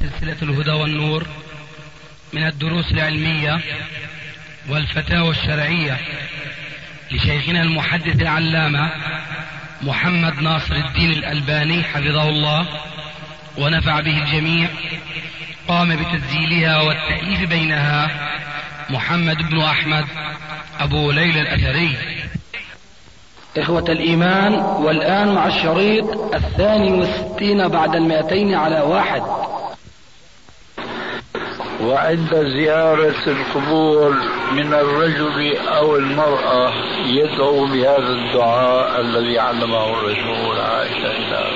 سلسلة الهدى والنور من الدروس العلمية والفتاوى الشرعية لشيخنا المحدث العلامة محمد ناصر الدين الألباني حفظه الله ونفع به الجميع قام بتسجيلها والتأليف بينها محمد بن أحمد أبو ليلى الأثري. إخوة الإيمان والآن مع الشريط الثاني والستين بعد المائتين على واحد. وعند زيارة القبور من الرجل أو المرأة يدعو بهذا الدعاء الذي علمه الرسول عائشة إلى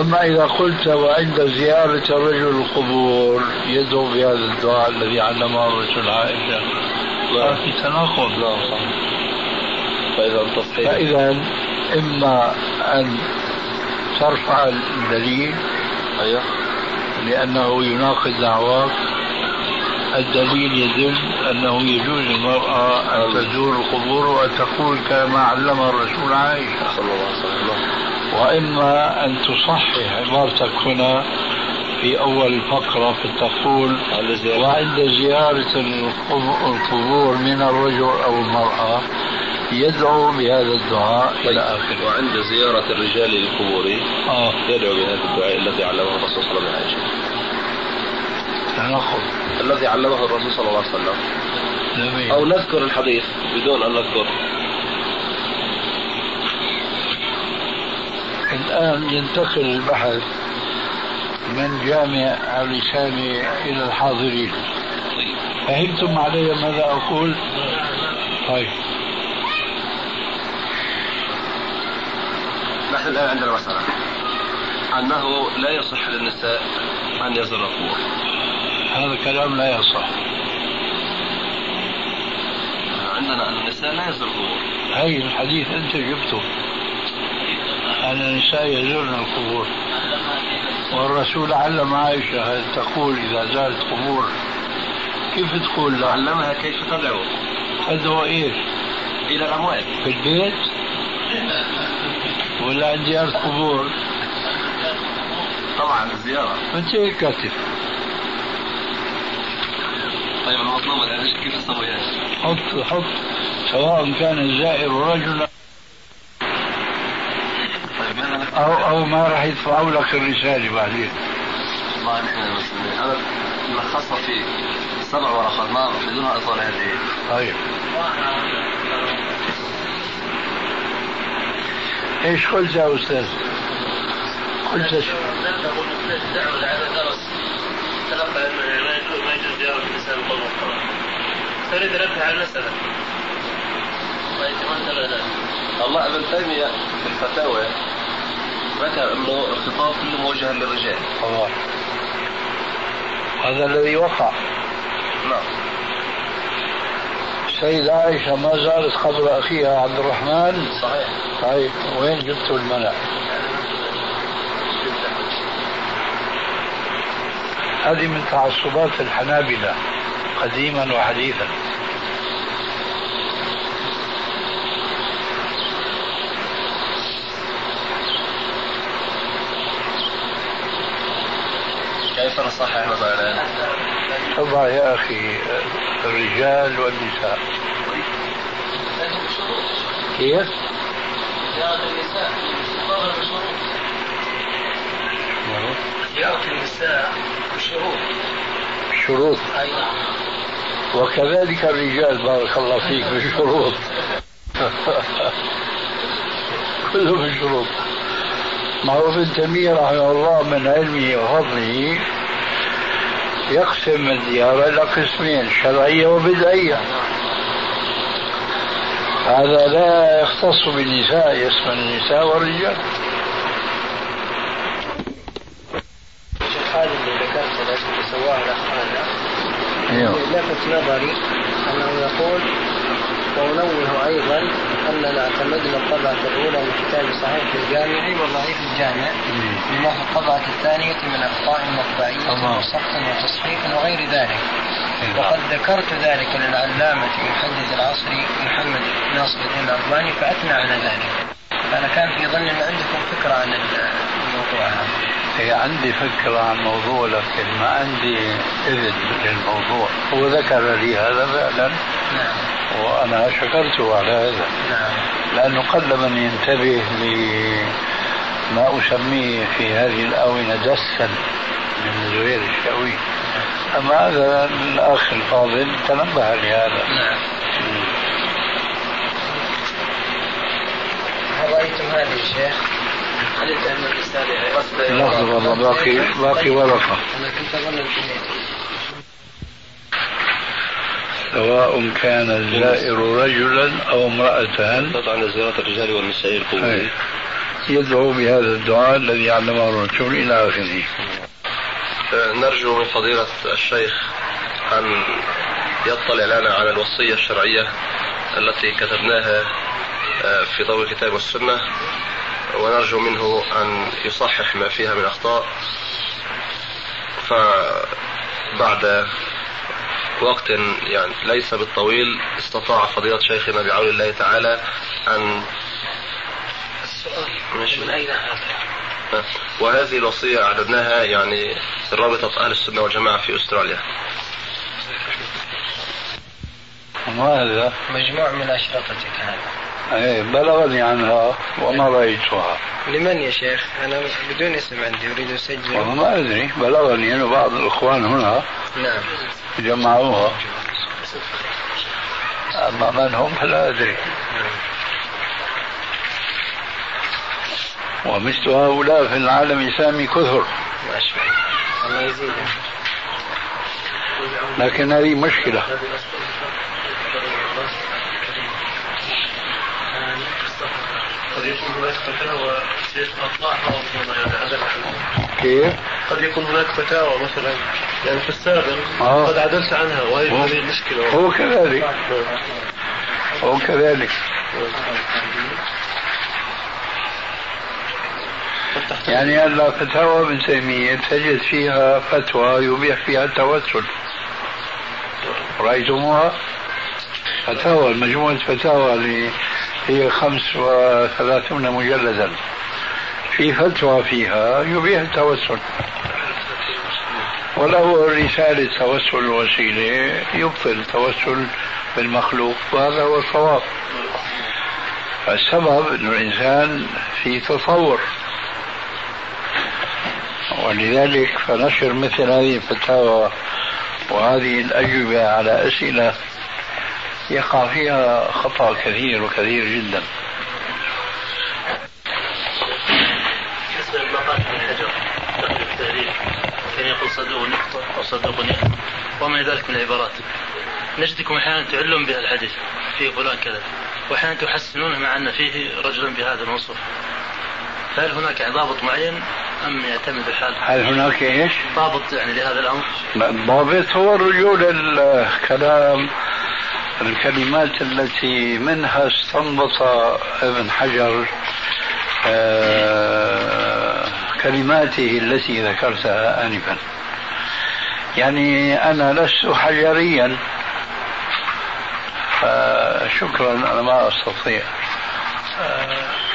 أما إذا قلت وعند زيارة الرجل القبور يدعو بهذا الدعاء الذي علمه الرسول عائشة. لا في تناقض. لا صح فإذا فإذا إما أن ترفع الدليل. أيوه. لأنه يناقض دعواك الدليل يدل أنه يجوز للمرأة أن تزور القبور وأن تقول كما علم الرسول عائشة. صلى الله عليه وسلم. وإما أن تصحح عبارتك هنا في أول الفقرة فتقول وعند زيارة القبور من الرجل أو المرأة يدعو بهذا الدعاء إلى آخره. وعند زيارة الرجال للقبور آه. يدعو بهذا الدعاء الذي علمه الرسول صلى الله عليه وسلم. تناقض الذي علمه الرسول صلى الله عليه وسلم. جميل. أو نذكر الحديث بدون أن نذكر. الآن ينتقل البحث من جامع الرسالة إلى الحاضرين. فهمتم علي ماذا أقول؟ طيب. نحن الآن عندنا مسألة أنه لا يصح للنساء أن يزرن القبور هذا كلام لا يصح. عندنا أن النساء لا يزرن القبور هاي الحديث أنت جبته. أن النساء يزورن القبور. والرسول علم عائشة تقول إذا زارت قبور؟ كيف تقول له؟ علمها كيف تدعو تدعو إيش؟ إلى الأموات في البيت؟ ولا عند زيارة قبور؟ طبعا الزيارة أنت هيك كاتب. طيب المطلوب الآن كيف اسويها؟ حط حط سواء كان الزائر رجلا أو أو ما راح يدفعوا لك الرساله بعدين والله نحن هذا ملخصها في سبع ورقات ما بدون اطول هذه طيب إيش قلت يا أستاذ؟ قلت على ما يجوز زياره النساء القبور تريد انبه على المسألة؟ الله ابن تيمية في الفتاوى ذكر إنه الخطاب كله موجه للرجال. الله. هذا الذي وقع. نعم. السيدة عائشة ما زارت قبر أخيها عبد الرحمن؟ صحيح. طيب وين جبتوا المنع؟ هذه من تعصبات الحنابلة قديما وحديثا كيف نصحح مثلا؟ طبعا يا أخي الرجال والنساء كيف؟ النساء زيارة النساء بشروط شروط أي نعم. وكذلك الرجال بارك الله فيك بشروط كله بشروط معروف ابن تيمية رحمه الله من علمه وفضله يقسم الزيارة إلى قسمين شرعية وبدعية. هذا لا يختص بالنساء يشمل النساء والرجال شيخ هذا اللي ذكرته اللي سواه الاخوان لفت نظري أنه يقول ونوه أيضا اننا اعتمدنا الطبعه الأولى من كتاب صحيح الجامعي وضعيف الجامع. بنحو الطبعه الثانية من أخطاء مطبعيه وسقط وتصحيح وغير ذلك. وقد ذكرت ذلك للعلامة محدث العصر محمد ناصر الدين الألباني فأثنى على ذلك. فأنا كان في ظني أن عندكم فكرة عن الموضوع هذا. هي عندي فكرة عن الموضوع لكن ما عندي إذن للموضوع. هو ذكر لي هذا فعلا نعم. وأنا شكرته على هذا. نعم. لأنه قل من ينتبه لما أسميه في هذه الآونة دسا من زهير الشاوي. أما هذا الأخ الفاضل تنبه لهذا. نعم. هل رأيتم هذه يا والله باقي باقي كنت انتهيت سواء كان الزائر رجلا أو امرأة عن زيارة الرجال والنساء. يدعو بهذا الدعاء الذي علمه الرسول إلى آخره. نرجو من فضيلة الشيخ أن يطلع لنا على الوصية الشرعية التي كتبناها آه، في ضوء الكتاب والسنة. ونرجو منه أن يصحح ما فيها من أخطاء. فبعد وقت يعني ليس بالطويل استطاع فضيلة شيخنا بعون الله تعالى أن السؤال ماشي. من أين هذا؟ وهذه الوصية أعددناها يعني في رابطة أهل السنة والجماعة في أستراليا. وهذا مجموع من أشرطتك هذا. أي بلغني عنها وما رأيتها. لمن يا شيخ؟ أنا بدون اسم عندي أريد أسجل. والله ما أدري بلغني أنه بعض الإخوان هنا. نعم. جمعوها. أما من هم فلا أدري. ومثل هؤلاء في العالم الإسلامي كثر. الله. يزيدك لكن هذه مشكلة. قد يكون هناك فتاوى شيخ أطلعها كيف؟ قد يكون هناك فتاوى مثلا يعني في السابق آه. قد عدلت عنها وهي هذه المشكلة هو كذلك هو كذلك يعني هلا فتاوى ابن تيمية تجد فيها فتوى يبيح فيها التوسل رأيتموها؟ فتاوى مجموعة فتاوى اللي هي خمس وثلاثون مجلدا. في فتوى فيها يبيح التوسل. وله رسالة توسل الوسيلة يبطل التوسل بالمخلوق وهذا هو الصواب. السبب أن الإنسان في تطور ولذلك فنشر مثل هذه الفتاوى وهذه الأجوبة على أسئلة يقع فيها خطأ كثير وكثير جدا. بالنسبة لما قال ابن حجر تقريب التاريخ كان يقول صدوق أو وما ذلك من العبارات. نجدكم أحيانا تعلون بها الحديث في فلان كذا. وأحيانا تحسنونه مع أن فيه رجلا بهذا الوصف. فهل هناك ضابط معين أم يعتمد الحال؟ هل هناك إيش؟ ضابط يعني لهذا الأمر؟ الضابط هو الرجوع للكلام الكلمات التي منها استنبط ابن حجر آه، كلماته التي ذكرتها آنفا. يعني أنا لست حجريا فشكرا أنا ما أستطيع.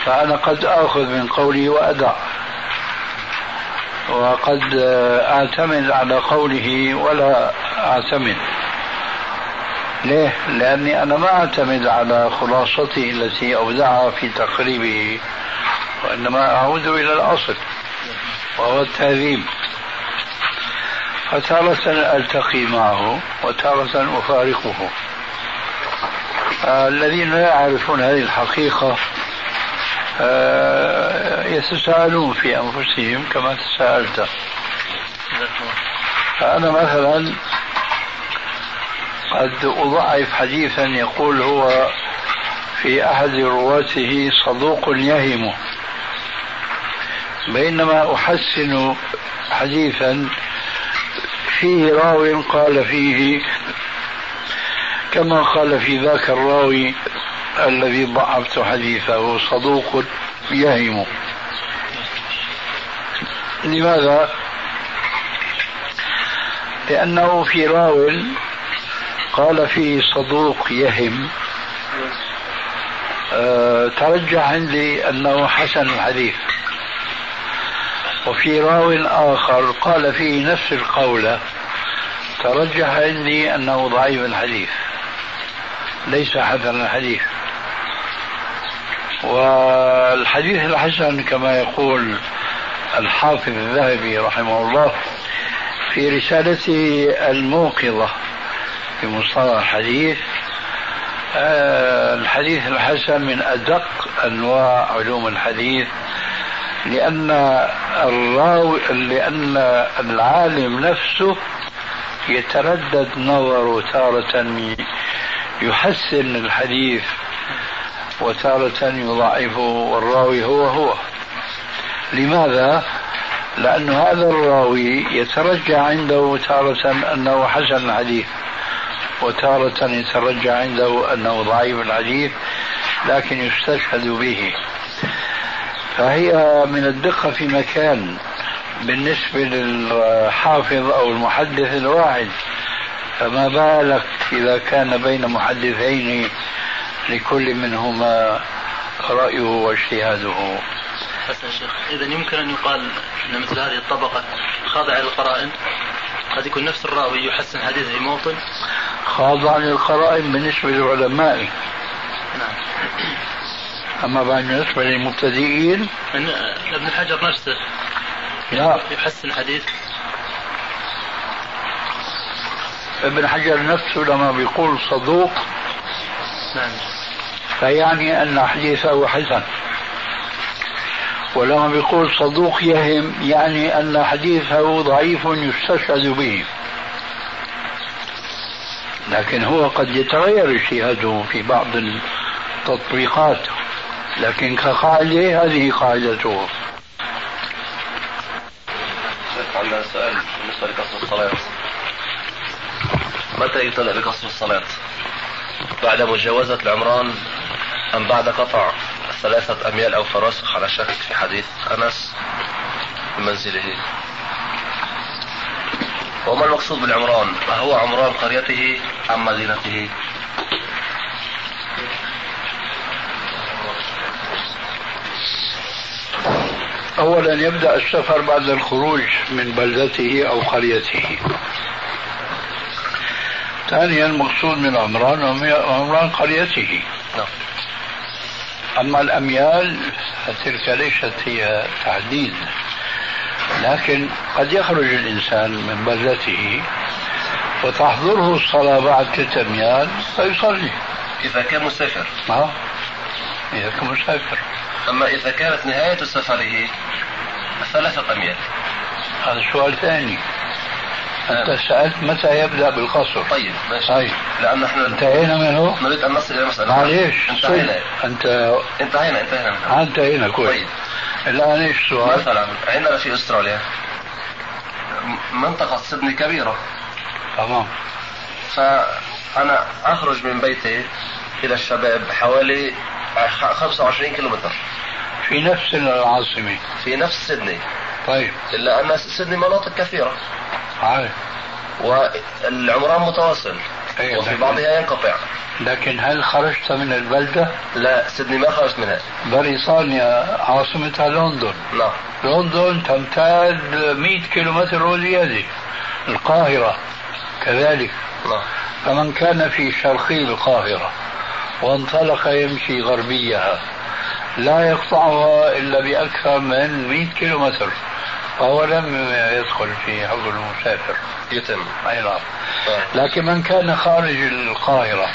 فأنا قد آخذ من قولي وأدع. وقد أعتمد على قوله ولا أعتمد. ليه؟ لأني أنا ما أعتمد على خلاصته التي أودعها في تقريبه وإنما أعود إلى الأصل وهو التهذيب فتارة ألتقي معه وتارة أفارقه. الذين لا يعرفون هذه الحقيقة آه، يتساءلون في أنفسهم كما تساءلت. فأنا مثلا قد أضعف حديثا يقول هو في أحد رواته صدوق يهم بينما أحسن حديثا فيه راو قال فيه كما قال في ذاك الراوي الذي ضعفت حديثه صدوق يهم لماذا؟ لأنه في راو قال فيه صدوق يهم أه ترجح عندي أنه حسن الحديث. وفي راو آخر قال فيه نفس القولة ترجح عندي أنه ضعيف الحديث ليس حسن الحديث. والحديث الحسن كما يقول الحافظ الذهبي رحمه الله في رسالته الموقظة. في مصطلح الحديث آه، الحديث الحسن من أدق أنواع علوم الحديث لأن الراوي لأن العالم نفسه يتردد نظره تارة يحسن الحديث وتارة يضعفه والراوي هو هو لماذا؟ لأن هذا الراوي يترجع عنده تارة أنه حسن الحديث وتارة يترجع عنده أنه ضعيف الحديث لكن يستشهد به. فهي من الدقة في مكان بالنسبة للحافظ أو المحدث الواحد. فما بالك إذا كان بين محدثين لكل منهما رأيه واجتهاده. إذا يمكن أن يقال أن مثل هذه الطبقة خاضعة للقرائن؟ قد يكون نفس الراوي يحسن حديثه في موطن خاضع للقرائن بالنسبة للعلماء. نعم. أما بالنسبة للمبتدئين ابن حجر نفسه لا. يحسن حديث ابن حجر نفسه لما بيقول صدوق نعم. فيعني أن حديثه حسن. ولما بيقول صدوق يهم يعني أن حديثه ضعيف يستشهد به. لكن هو قد يتغير اجتهاده في بعض التطبيقات. لكن كقاعدة هذه قاعدته. عندنا سؤال بالنسبة لقصر الصلاة. متى يطلع بقصر الصلاة؟ بعد مجاوزة العمران أم بعد قطع ثلاثة أميال أو فراسخ على شك في حديث أنس بمنزله وما المقصود بالعمران أهو عمران قريته أم مدينته؟ أولا يبدأ السفر بعد الخروج من بلدته أو قريته. ثانيا المقصود من عمران عمران قريته. نعم. أما الأميال فتلك ليست هي تحديد لكن قد يخرج الإنسان من بلدته وتحضره الصلاة بعد ثلاثة أميال فيصلي. إذا كان مسافر. آه إذا كان مسافر. أما إذا كانت نهاية سفره ثلاثة أميال هذا سؤال ثاني. أنت سألت متى يبدأ بالقصر؟ طيب ماشي. طيب. لأن إحنا انتهينا منه نريد أن نصل إلى مسألة. معليش. انتهينا. أنت انتهينا انتهينا. منها. انتهينا كويس. طيب. الآن إيش السؤال؟ مثلا عندنا في أستراليا منطقة سيدني كبيرة. تمام. فأنا أخرج من بيتي إلى الشباب حوالي 25 كيلومتر. في نفس العاصمة. في نفس سيدني. طيب. إلا أن سيدني مناطق كثيرة. عارف. والعمران متواصل. أيوة. وفي بعضها ينقطع. لكن هل خرجت من البلدة؟ لا سيدني ما خرجت منها. بريطانيا عاصمتها لندن. نعم. لندن تمتد 100 كيلومتر وزيادة القاهرة كذلك. نعم. فمن كان في شرقي القاهرة وانطلق يمشي غربيها لا يقطعها إلا بأكثر من 100 كيلومتر. فهو لم يدخل في حكم المسافر. يتم. أي نعم. آه. لكن من كان خارج القاهرة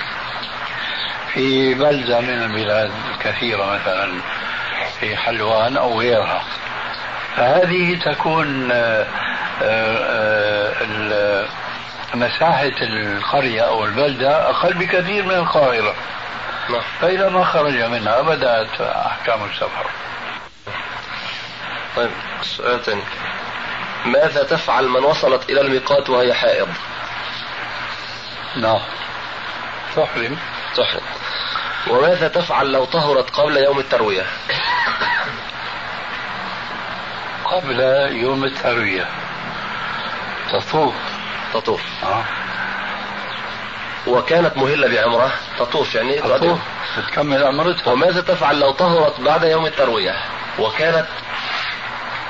في بلدة من البلاد الكثيرة مثلا في حلوان أو غيرها. فهذه تكون آه، آه، مساحة القرية أو البلدة أقل بكثير من القاهرة. نعم. فإذا ما خرج منها بدأت أحكام السفر. طيب سؤال ثاني ماذا تفعل من وصلت إلى الميقات وهي حائض؟ نعم. تحرم. تحرم. وماذا تفعل لو طهرت قبل يوم التروية؟ قبل يوم التروية. تطوف. تطوف. آه. وكانت مهلة بعمرة. تطوف يعني تطوف. تكمل عمرتها. وماذا تفعل لو طهرت بعد يوم التروية؟ وكانت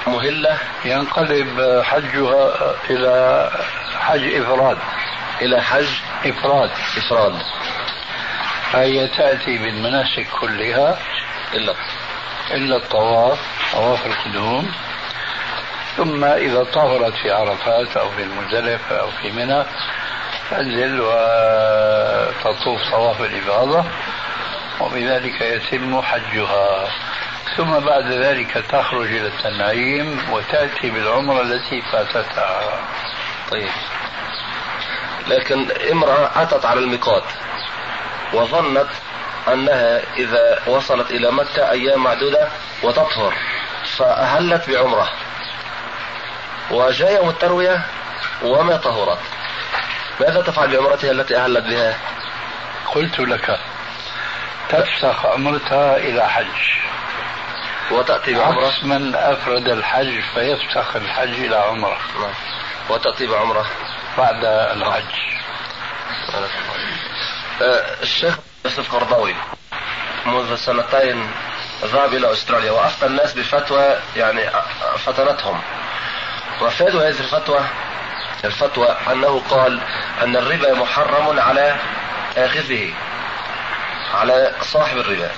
مهلة ينقلب حجها إلى حج إفراد إلى حج إفراد. إفراد. فهي تأتي بالمناسك كلها إلا. إلا الطواف طواف القدوم. ثم إذا طهرت في عرفات أو في المزدلفة أو في منى تنزل وتطوف طواف الإفاضة وبذلك يتم حجها. ثم بعد ذلك تخرج إلى التنعيم وتأتي بالعمرة التي فاتتها. طيب. لكن امرأة أتت على الميقات وظنت أنها إذا وصلت إلى مكة أيام معدودة وتطهر فأهلت بعمرة. وجاء يوم التروية وما طهرت. ماذا تفعل بعمرتها التي أهلت بها؟ قلت لك تفسخ عمرتها إلى حج. وتأتي بعمرة. عكس من أفرد الحج فيفسخ الحج إلى عمرة. نعم. وتأتي بعمرة. بعد الحج. آه، الشيخ يوسف قرضاوي منذ سنتين ذهب إلى أستراليا وأفتى الناس بفتوى يعني فتنتهم. وفادوا هذه الفتوى الفتوى أنه قال أن الربا محرم على آخذه. على صاحب الربا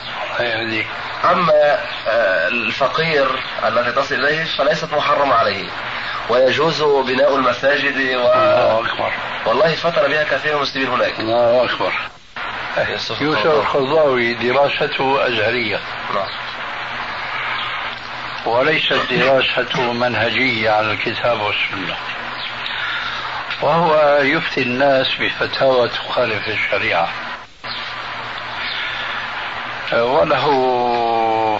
أما آه، الفقير الذي تصل إليه فليست محرمة عليه. ويجوز بناء المساجد و... الله أكبر. والله فتن بها كثير من المسلمين هناك. الله أكبر. يوسف. الخضاوي دراسته أزهرية. نعم. وليست دراسته منهجية على الكتاب والسنة. وهو يفتي الناس بفتاوى تخالف الشريعة. وله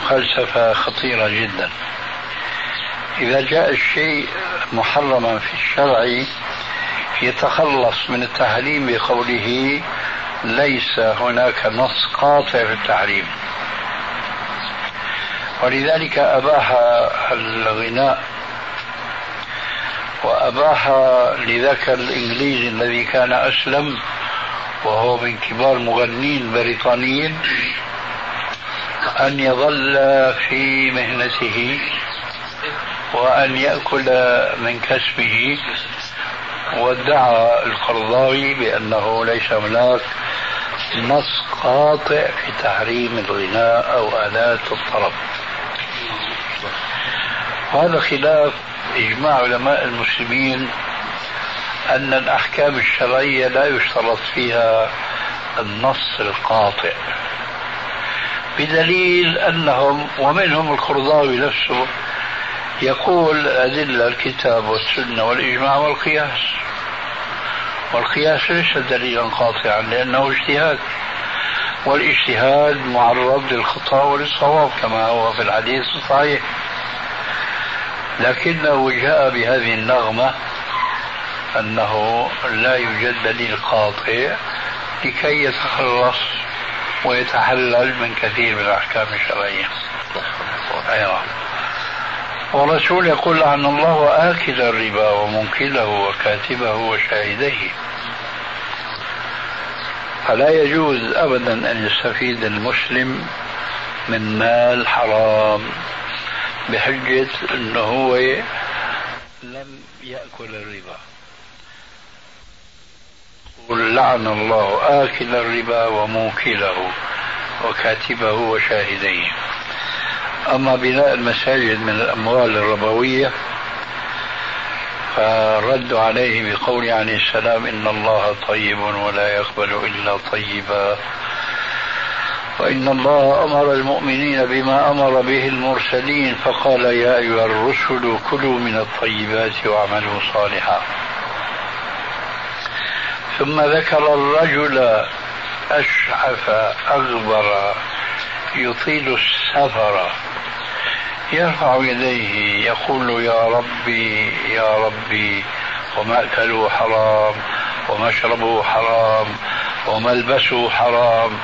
فلسفة خطيرة جدا. إذا جاء الشيء محرما في الشرع يتخلص من التحريم بقوله ليس هناك نص قاطع في التحريم. ولذلك أباح الغناء وأباح لذاك الإنجليزي الذي كان أسلم وهو من كبار مغنين بريطانيين أن يظل في مهنته وأن يأكل من كسبه وادعى القرضاوي بأنه ليس هناك نص قاطع في تحريم الغناء أو آلات الطرب وهذا خلاف إجماع علماء المسلمين أن الأحكام الشرعية لا يشترط فيها النص القاطع. بدليل أنهم ومنهم القرضاوي نفسه يقول أدلة الكتاب والسنة والإجماع والقياس. والقياس ليس دليلا قاطعا لأنه اجتهاد والاجتهاد معرض للخطأ وللصواب كما هو في الحديث الصحيح. لكنه جاء بهذه النغمة أنه لا يوجد دليل قاطع لكي يتخلص ويتحلل من كثير من الأحكام الشرعية. أيوة. والرسول يقول لعن الله آكل الربا ومنكله وكاتبه وشاهديه. فلا يجوز أبدا أن يستفيد المسلم من مال حرام بحجة أنه هو لم يأكل الربا. قل لعن الله آكل الربا وموكله وكاتبه وشاهديه. أما بناء المساجد من الأموال الربوية فرد عليه بقول عليه السلام إن الله طيب ولا يقبل إلا طيبا. وإن الله أمر المؤمنين بما أمر به المرسلين فقال يا أيها الرسل كلوا من الطيبات واعملوا صالحا. ثم ذكر الرجل أشعث أغبر يطيل السفر. يرفع يديه يقول يا ربي يا ربي ومأكله حرام ومشربه حرام وملبسه حرام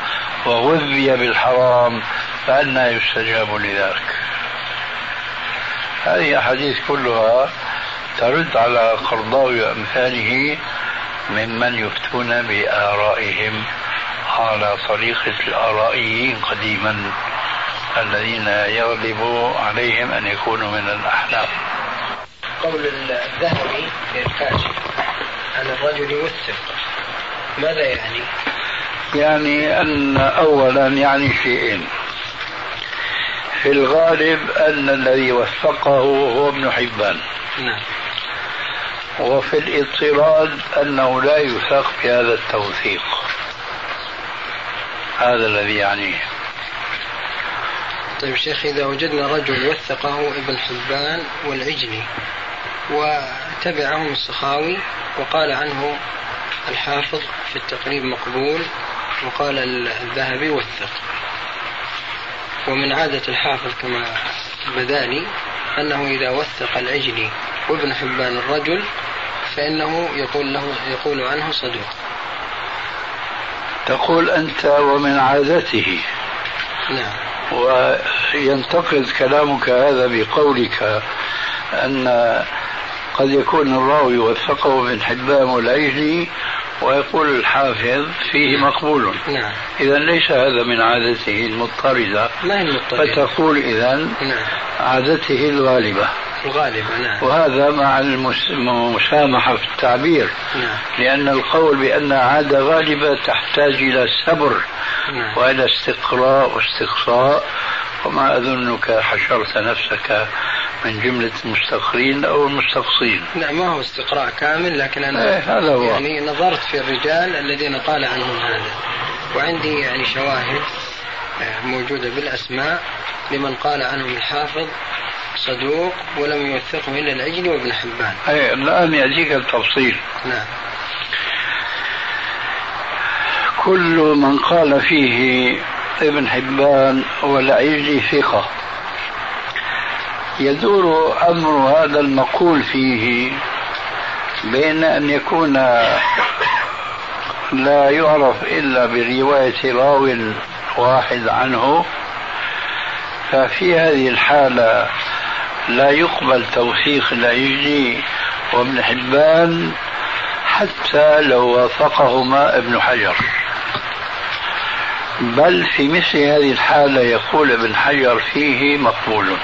وغذي بالحرام فأنا يستجاب لذلك هذه أحاديث كلها ترد على قرضاوي وأمثاله ممن يفتون بآرائهم على طريقة الآرائيين قديما الذين يغلب عليهم أن يكونوا من الأحناف قول الذهبي في الكاشف عن الرجل يوثق ماذا يعني؟ يعني أن أولا يعني شيئين. في الغالب أن الذي وثقه هو ابن حبان. نعم. وفي الاضطراد أنه لا يثق بهذا التوثيق. هذا الذي يعنيه طيب شيخ إذا وجدنا رجل وثقه ابن حبان والعجلي وتبعهم السخاوي وقال عنه الحافظ في التقريب مقبول وقال الذهبي وثق. ومن عادة الحافظ كما بدا لي أنه إذا وثق العجلي وابن حبان الرجل فإنه يقول له يقول عنه صدوق. تقول أنت ومن عادته. نعم. وينتقد كلامك هذا بقولك أن قد يكون الراوي وثقه ابن حبان والعجلي ويقول الحافظ فيه مقبول. نعم. إذا ليس هذا من عادته المضطردة. ما هي المضطردة؟ فتقول إذا نعم. عادته الغالبة. الغالبة نعم. وهذا مع المسامحة في التعبير. نعم. لأن القول بأن عادة غالبة تحتاج إلى صبر نعم. وإلى استقراء واستقصاء. وما أظنك حشرت نفسك من جملة المستقرين أو المستقصين. لا ما هو استقراء كامل لكن أنا إيه هذا هو. يعني نظرت في الرجال الذين قال عنهم هذا. وعندي يعني شواهد آه، موجودة بالأسماء لمن قال عنهم الحافظ. صدوق ولم يوثقه إلا العجلي وابن حبان. أي الآن يأتيك التفصيل. نعم. كل من قال فيه ابن حبان والعجلي ثقة. يدور أمر هذا المقول فيه بين أن يكون لا يعرف إلا برواية راو واحد عنه. ففي هذه الحالة لا يقبل توثيق العجلي وابن حبان حتى لو وافقهما ابن حجر. بل في مثل هذه الحالة يقول ابن حجر فيه مقبول.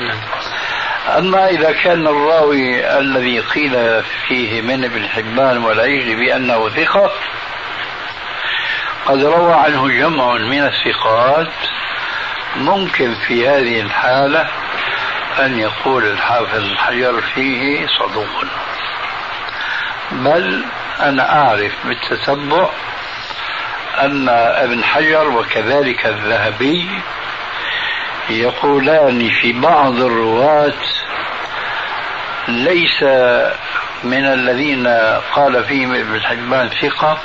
نعم. أما إذا كان الراوي الذي قيل فيه من ابن حبان والعيجي بأنه ثقة قد روى عنه جمع من الثقات. ممكن في هذه الحالة أن يقول الحافظ الحجر فيه صدوق. بل أنا أعرف بالتتبع أن ابن حجر وكذلك الذهبي يقولان في بعض الرواة ليس من الذين قال فيهم ابن حبان ثقة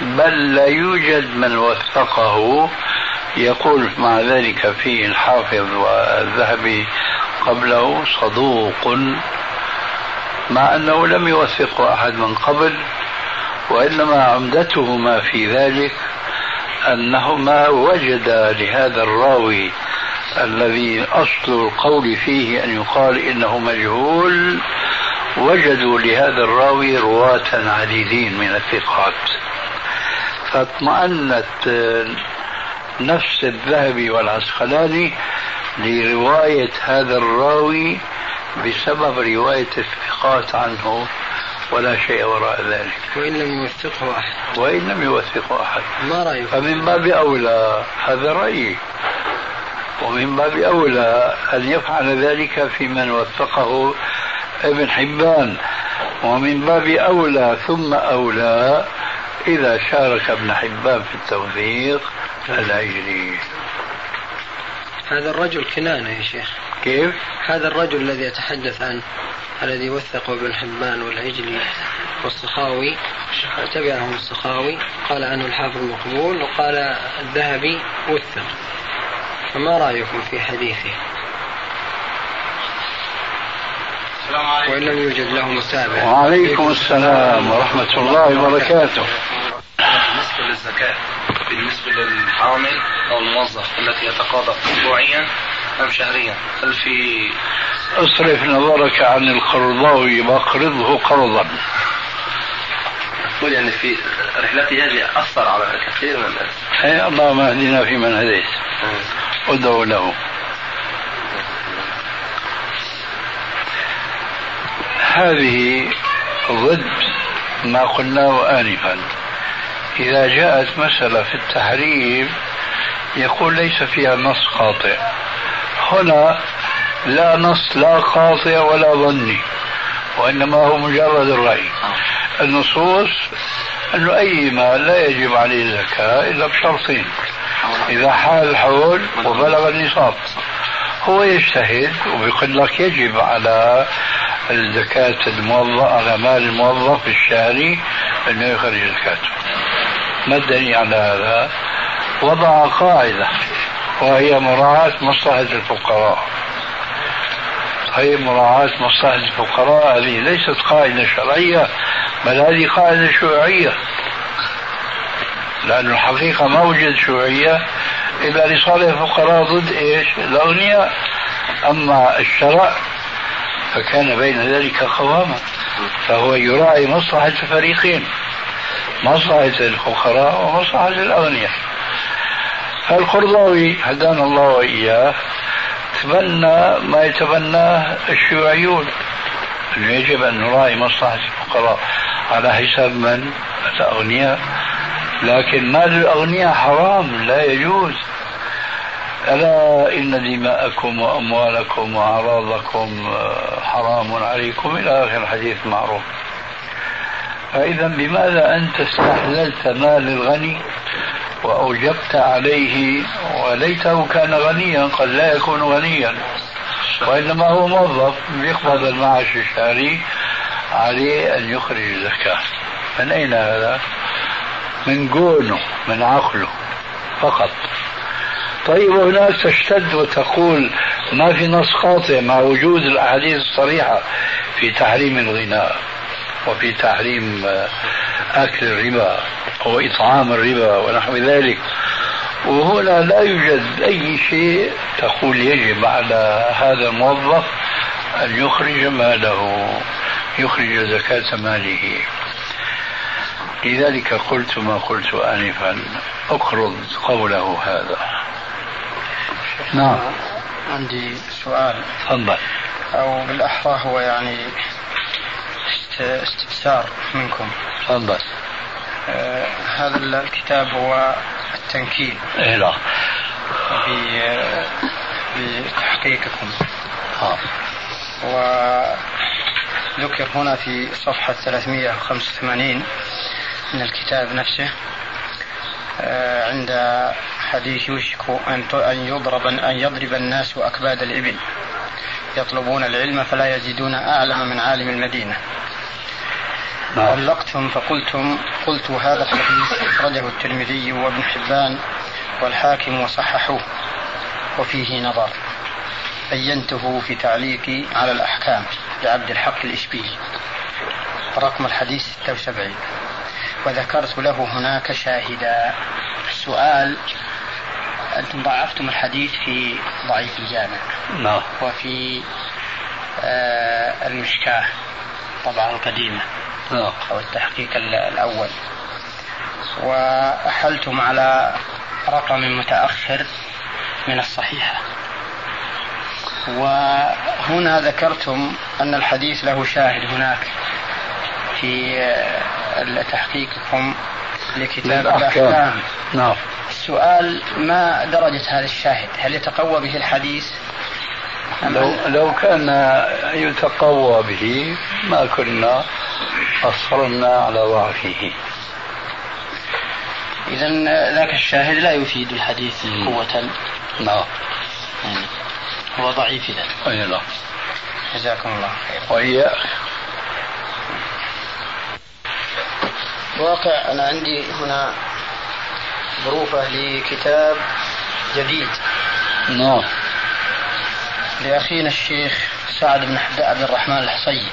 بل لا يوجد من وثقه. يقول مع ذلك فيه الحافظ والذهبي قبله صدوق مع أنه لم يوثقه أحد من قبل وإنما عمدتهما في ذلك أنهما وجدا لهذا الراوي الذي أصل القول فيه أن يقال إنه مجهول وجدوا لهذا الراوي رواة عديدين من الثقات. فاطمأنت نفس الذهبي والعسقلاني لرواية هذا الراوي بسبب رواية الثقات عنه ولا شيء وراء ذلك. وإن لم يوثقه أحد. وإن لم يوثقه أحد. ما رأيك فمن باب أولى هذا رأيي ومن باب أولى أن يفعل ذلك في من وثقه ابن حبان. ومن باب أولى ثم أولى إذا شارك ابن حبان في التوثيق العجلي هذا الرجل كنانة يا شيخ. كيف؟ هذا الرجل الذي يتحدث عنه الذي وثقه ابن حبان والعجلي والسخاوي تبعهم السخاوي قال عنه الحافظ مقبول وقال الذهبي وثق. فما رأيكم في حديثه؟ وإن لم يوجد له متابع. وعليكم السلام ورحمة الله وبركاته. بالنسبة للزكاة بالنسبة للعامل أو الموظف التي يتقاضى أسبوعيا أم شهريا. هل في اصرف نظرك عن القرضاوي وأقرضه قرضا. أقول يعني في رحلتي هذه أثر على كثير من الناس. أي اللهم اهدنا فيمن هديت. ادعوا له. هذه ضد ما قلناه آنفا. إذا جاءت مسألة في التحريم يقول ليس فيها نص قاطع هنا لا نص لا قاطع ولا ظني وإنما هو مجرد الرأي. النصوص أنه أي مال لا يجب عليه الزكاة إلا بشرطين. إذا حال الحول وبلغ النصاب. هو يجتهد ويقول لك يجب على الزكاة الموظف على مال الموظف الشهري أنه يخرج زكاته. ما الدليل على هذا؟ وضع قاعدة وهي مراعاة مصلحة الفقراء هي مراعاة مصلحة الفقراء هذه ليست قاعدة شرعية بل هذه قاعدة شيوعية لأن الحقيقة ما وجد شيوعية إلا لصالح الفقراء ضد إيش؟ الأغنياء أما الشرع فكان بين ذلك قواما فهو يراعي مصلحة الفريقين مصلحة الفقراء ومصلحة الأغنياء فالقرضاوي هدانا الله وإياه. تبنى ما يتبناه الشيوعيون. أنه يجب أن نراعي مصلحة الفقراء على حساب من؟ الأغنياء لكن مال الأغنياء حرام لا يجوز. ألا إن دماءكم وأموالكم وأعراضكم آه، حرام عليكم. إلى آخر الحديث المعروف فإذا بماذا أنت استحللت مال الغني وأوجبت عليه وليته كان غنيا قد لا يكون غنيا وإنما هو موظف يقبض المعاش الشهري عليه أن يخرج الزكاة. من أين هذا؟ من جونه من عقله فقط. طيب وهناك تشتد وتقول ما في نص قاطع مع وجود الأحاديث الصريحة في تحريم الغناء. وفي تحريم أكل الربا وإطعام الربا ونحو ذلك. وهنا لا يوجد أي شيء تقول يجب على هذا الموظف أن يخرج ماله يخرج زكاة ماله. لذلك قلت ما قلت آنفا أقرض قوله هذا. نعم. عندي سؤال. تفضل. أو بالأحرى هو يعني استفسار منكم. تفضل. آه هذا الكتاب هو التنكيل. إيه لا. بتحقيقكم آه. وذكر هنا في صفحة 385 من الكتاب نفسه آه عند حديث يوشك أن أن يضرب أن يضرب الناس أكباد الإبل. يطلبون العلم فلا يجدون أعلم من عالم المدينة. نعم. علقتم فقلتم قلت هذا الحديث أخرجه الترمذي وابن حبان والحاكم وصححوه وفيه نظر. بينته في تعليقي على الأحكام لعبد الحق الإشبيلي. رقم الحديث 76 وذكرت له هناك شاهدا. السؤال أنتم ضعفتم الحديث في ضعيف الجامع. نعم. وفي آه المشكاة طبعا القديمة نعم أو التحقيق الأول. وأحلتم على رقم متأخر من الصحيحة وهنا ذكرتم أن الحديث له شاهد هناك في آه، تحقيقكم لكتاب الأحكام. نعم. السؤال ما درجة هذا الشاهد؟ هل يتقوى به الحديث؟ لو, لو كان يتقوى به ما كنا أصرنا على ضعفه. إذا ذاك الشاهد لا يفيد الحديث قوة. نعم. يعني هو ضعيف إذا أي نعم. جزاكم الله خير. وإياك واقع أنا عندي هنا ظروفة لكتاب جديد. نعم. لأخينا الشيخ سعد بن عبد الرحمن الحصي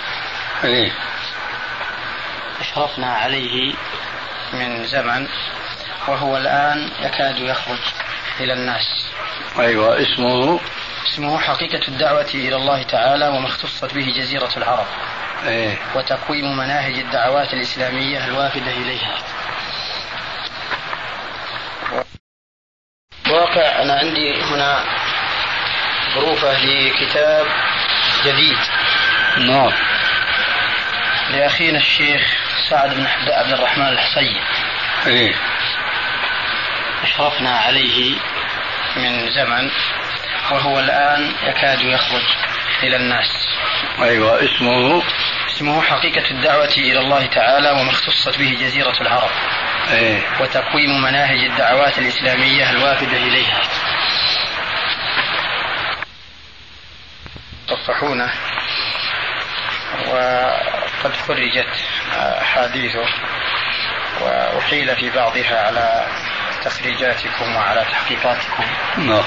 إيه. أشرفنا عليه من زمن وهو الآن يكاد يخرج إلى الناس. أيوة اسمه؟ اسمه حقيقة الدعوة إلى الله تعالى وما اختصت به جزيرة العرب. إيه؟ وتقويم مناهج الدعوات الإسلامية الوافدة إليها. الواقع أنا عندي هنا ظروفه لكتاب جديد. نعم. لأخينا الشيخ سعد بن عبد الرحمن الحصين إيه. أشرفنا عليه من زمن وهو الآن يكاد يخرج إلى الناس. أيوه اسمه؟ اسمه حقيقة الدعوة إلى الله تعالى وما اختصت به جزيرة العرب. إيه. وتقويم مناهج الدعوات الإسلامية الوافدة إليها. صفحونه وقد خرجت أحاديثه وأحيل في بعضها على تخريجاتكم وعلى تحقيقاتكم نعم.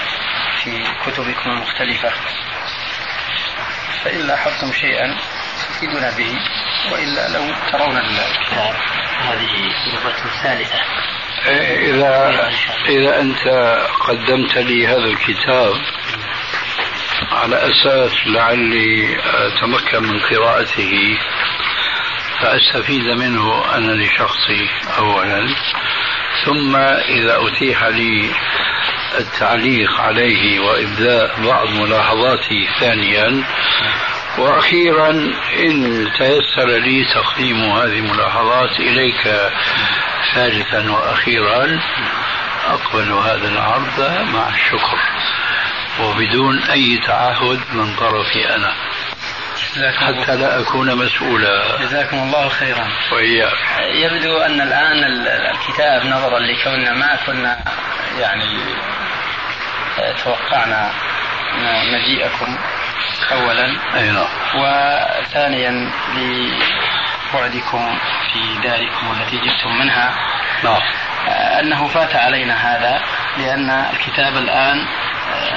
في كتبكم المختلفة. فإن لاحظتم شيئا تفيدنا به وإلا لو ترون الكتاب هذه لغة ثالثة إيه، إذا إذا أنت قدمت لي هذا الكتاب على أساس لعلي أتمكن من قراءته فأستفيد منه أنا لشخصي أولا. ثم إذا أتيح لي التعليق عليه وإبداء بعض ملاحظاتي ثانيا. وأخيرا إن تيسر لي تقديم هذه الملاحظات إليك ثالثا وأخيرا أقبل هذا العرض مع الشكر. وبدون أي تعهد من طرفي أنا. حتى لا أكون مسؤولا. جزاكم الله خيرا. وإياك. يبدو أن الآن الكتاب نظرا لكوننا ما كنا يعني توقعنا مجيئكم أولا. أي نعم. وثانيا لبعدكم في داركم التي جئتم منها. نعم. أنه فات علينا هذا لأن الكتاب الآن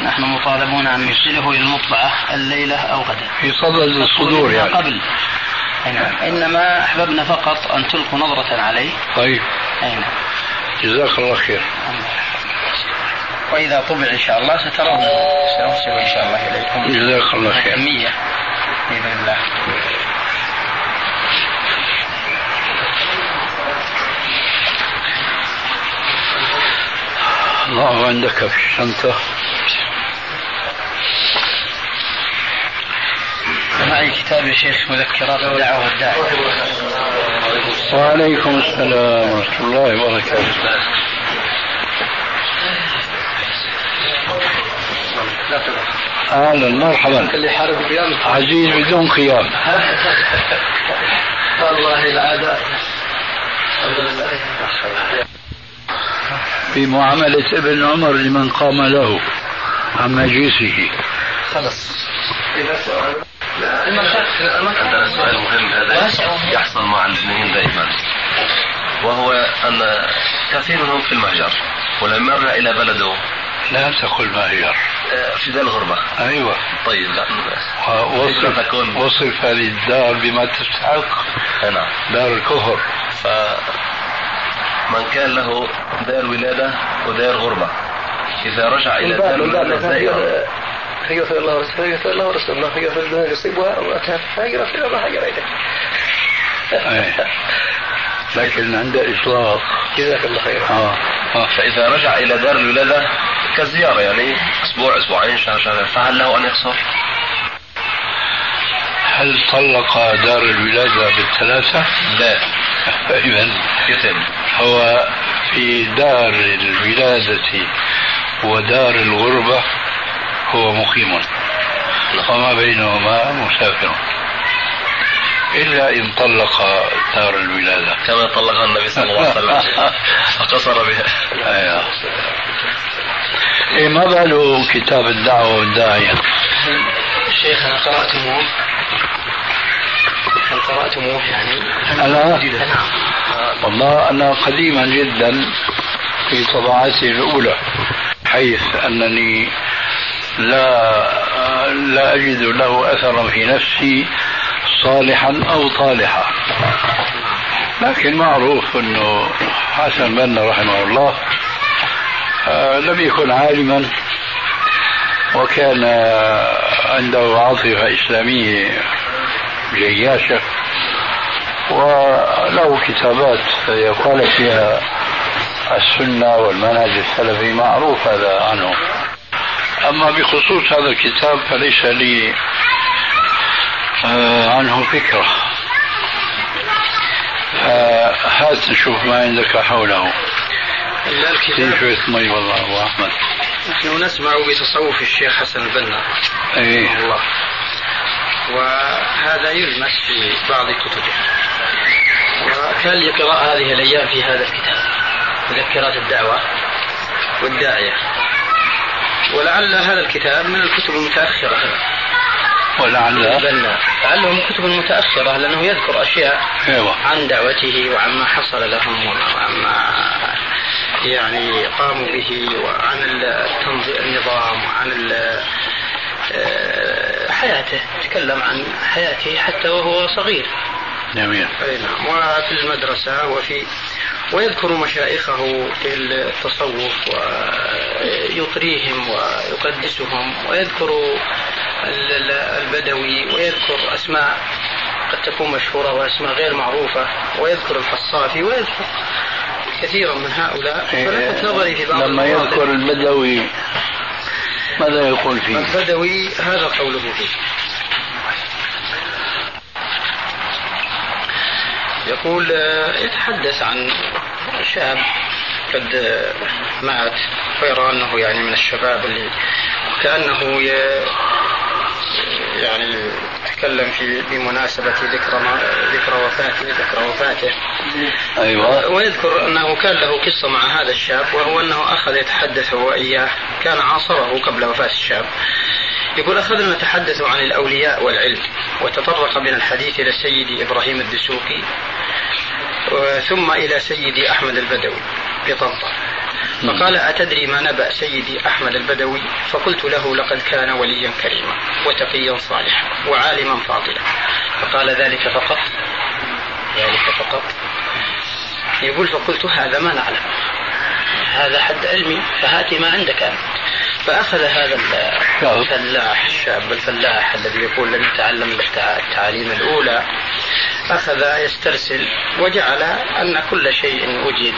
نحن مطالبون أن نرسله إلى المطبعة الليلة أو غدا. في صدد الصدور يعني. قبل. نعم. إنما أحببنا فقط أن تلقوا نظرة عليه. طيب. نعم. جزاك الله خير. وإذا طبع إن شاء الله سترون. سنرسل إن شاء الله إليكم. جزاك الله خير. كمية بإذن الله. الله عندك في الشنطة. معي كتاب يا شيخ مذكرات الدعوة والداعي وعليكم السلام ورحمة الله وبركاته. أهلا مرحبا. اللي حارب قيام عزيز بدون قيام والله العادة في معاملة ابن عمر لمن قام له عن مجلسه. خلص عندنا سؤال مهم هذا يحصل مع الاثنين دائما. وهو أن كثير منهم في المهجر ولما مر إلى بلده. لا تقل مهجر آه، في ذا الغربة. أيوه. طيب. لا وصف تكون- وصف هذه الدار بما تستحق. نعم. دار الكفر. فمن كان له دار ولادة ودار غربة. إذا رجع إلى دار الولاده فيغفر الله ورسوله فيغفر الله ورسوله فيغفر الذنوب يصيبها فيغفر الله غير ذلك أي. لكن عند إطلاق جزاك الله خيرا آه. آه. فإذا رجع إلى دار الولادة كزيارة يعني أسبوع أسبوعين شهر شهر فهل له أن يقصر؟ هل طلق دار الولادة بالثلاثة؟ لا إذا يتم هو في دار الولادة ودار الغربة هو مقيم. وما بينهما مسافر. إلا إن طلق دار الولادة. كما طلقها النبي صلى الله عليه وسلم. فقصر بها. أيوة. إيه ما باله كتاب الدعوة والداعية؟ الشيخ أنا قرأتموه. هل قرأتموه يعني؟ أنا؟ نعم والله أنا قديما جدا في طبعاتي الأولى. حيث أنني لا لا أجد له أثرا في نفسي صالحا أو طالحا. لكن معروف أنه حسن بنا رحمه الله آه، لم يكن عالما وكان عنده عاطفة إسلامية جياشة وله كتابات يقال فيها السنة والمنهج السلفي معروف هذا عنه. أما بخصوص هذا الكتاب فليس لي آه، عنه فكرة. هات نشوف ما عندك حوله. الكتاب. شوية مي والله أبو أحمد. نحن نسمع بتصوف الشيخ حسن البنا. أيه. الله. وهذا يلمس في بعض كتبه. وكان لي قراءة هذه الأيام في هذا الكتاب مذكرات الدعوة والداعية. ولعل هذا الكتاب من الكتب المتأخرة. ولعل. لعله من الكتب المتأخرة لأنه يذكر أشياء أيوة. عن دعوته وعما حصل لهم وعما يعني قاموا به وعن النظام وعن آه، حياته. تكلم عن حياته حتى وهو صغير. جميل. أي نعم. وفي المدرسة وفي ويذكر مشايخه في التصوف ويطريهم ويقدسهم ويذكر البدوي ويذكر أسماء قد تكون مشهورة وأسماء غير معروفة ويذكر الحصافي ويذكر كثيرا من هؤلاء. إيه، فلفت نظري في بعض لما يذكر البدوي ماذا يقول فيه؟ البدوي هذا قوله. فيه يقول آه، يتحدث عن شاب قد آه، مات ويرى أنه يعني من الشباب اللي كأنه يعني تكلم في بمناسبة ذكرى ذكرى وفاته ذكرى وفاته. أيوة. ويذكر أنه كان له قصة مع هذا الشاب وهو أنه أخذ يتحدث هو إياه كان عاصره قبل وفاة الشاب. يقول أخذنا نتحدث عن الأولياء والعلم وتطرق من الحديث إلى سيدي إبراهيم الدسوقي ثم إلى سيدي أحمد البدوي بطنطا فقال أتدري ما نبأ سيدي أحمد البدوي؟ فقلت له لقد كان وليا كريما وتقيا صالحا وعالما فاضلا. فقال ذلك فقط؟ ذلك فقط. يقول فقلت هذا ما نعلم. هذا حد علمي فهاتي ما عندك أنت. فأخذ هذا الفلاح الشاب الفلاح الذي يقول لن يتعلم التعاليم الأولى أخذ يسترسل وجعل أن كل شيء وجد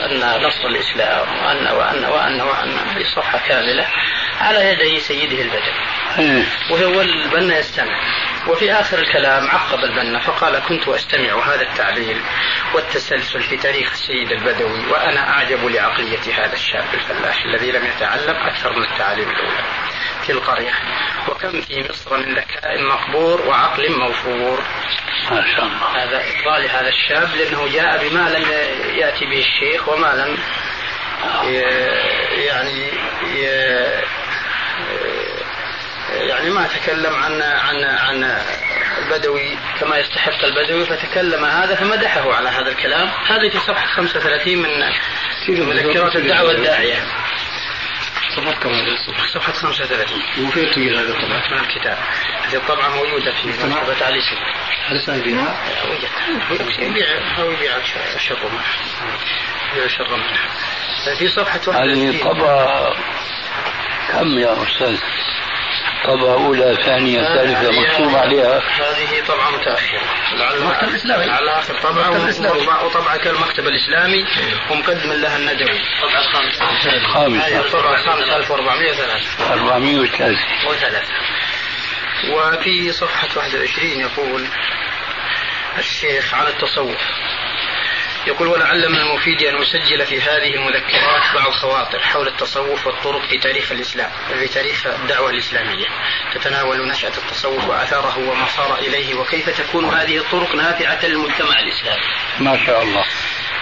وأن نصر الإسلام وأن وأن وأن وأن في صفحة كاملة على يدي سيده البدوي إيه. وهو البنا يستمع. وفي آخر الكلام عقب البنا فقال كنت أستمع هذا التعليل والتسلسل في تاريخ السيد البدوي وأنا أعجب لعقلية هذا الشاب الفلاح الذي لم يتعلم أكثر من التعاليم الأولى. في القرية. وكم في مصر من ذكاء مقبور وعقل موفور. ما شاء الله. هذا إفضال هذا الشاب لأنه جاء بما لم يأتي به الشيخ وما لم يعني يعني ما تكلم عن عن عن البدوي كما يستحق البدوي فتكلم هذا فمدحه على هذا الكلام. هذه في صفحة 35 من مذكرات الدعوة الداعية. صفحة كم؟ صفحة 35 وفين تجي هذه الطبعة؟ من الكتاب هذه الطبعة موجودة في مكتبة علي سيد هل يبيعها؟ يبيع هو يبيع الشرمة يبيع الشرمة في صفحة 31 هذه طبعة كم يا أستاذ؟ طبعة أولى ثانية ثالثة مكتوب عليها. هذه طبعة متأخرة. المكتب الإسلامي. على آخر طبعة وطبعة كالمكتب الإسلامي. ومقدم لها الندوي الطبعة الخامسة الخامسة الطبعة الخامسة 1403 403 وثلاثة. وفي صفحة 21 يقول الشيخ على التصوف. يقول ولعل من المفيد أن أسجل في هذه المذكرات بعض خواطر حول التصوف والطرق في تاريخ الإسلام في تاريخ الدعوة الإسلامية. تتناول نشأة التصوف وآثاره وما صار إليه وكيف تكون هذه الطرق نافعة للمجتمع الإسلامي. ما شاء الله.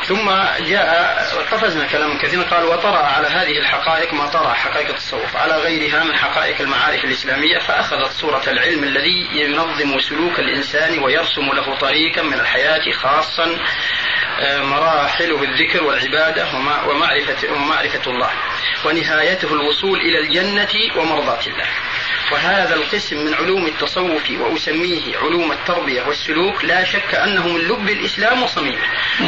ثم جاء قفزنا كلام كثير قال وطرأ على هذه الحقائق ما طرأ حقائق التصوف على غيرها من حقائق المعارف الإسلامية فأخذت صورة العلم الذي ينظم سلوك الإنسان ويرسم له طريقا من الحياة خاصا آه، مراحله الذكر والعبادة ومعرفة, ومعرفة الله ونهايته الوصول إلى الجنة ومرضاة الله. وهذا القسم من علوم التصوف وأسميه علوم التربية والسلوك لا شك أنه من لب الإسلام وصميمه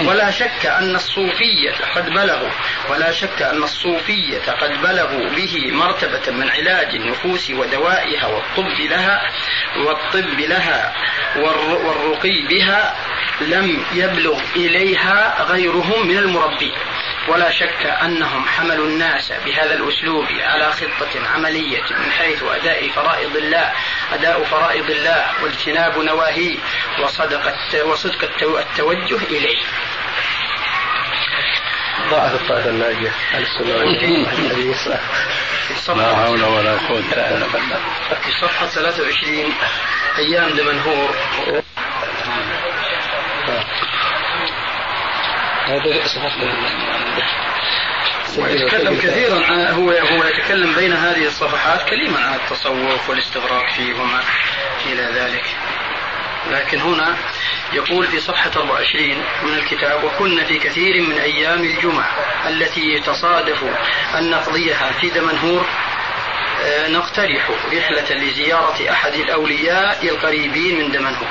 ولا شك أن الصوفية قد بلغوا ولا شك أن الصوفية قد بلغوا به مرتبة من علاج النفوس ودوائها والطب لها والطب لها والرقي بها لم يبلغ إليها غيرهم من المربين. ولا شك أنهم حملوا الناس بهذا الأسلوب على خطة عملية من حيث أداء فرائض الله أداء فرائض الله واجتناب نواهيه وصدق وصدق التوجه إليه. ضاعت الطائفة الناجية على السنة والحديث لا حول ولا قوة إلا بالله. في صفحة 23 أيام دمنهور هذا ويتكلم كثيرا عن هو هو يتكلم بين هذه الصفحات كلمة عن التصوف والاستغراق فيه وما إلى ذلك. لكن هنا يقول في صفحة 24 من الكتاب وكنا في كثير من أيام الجمعة التي تصادف أن نقضيها في دمنهور نقترح رحلة لزيارة أحد الأولياء القريبين من دمنهور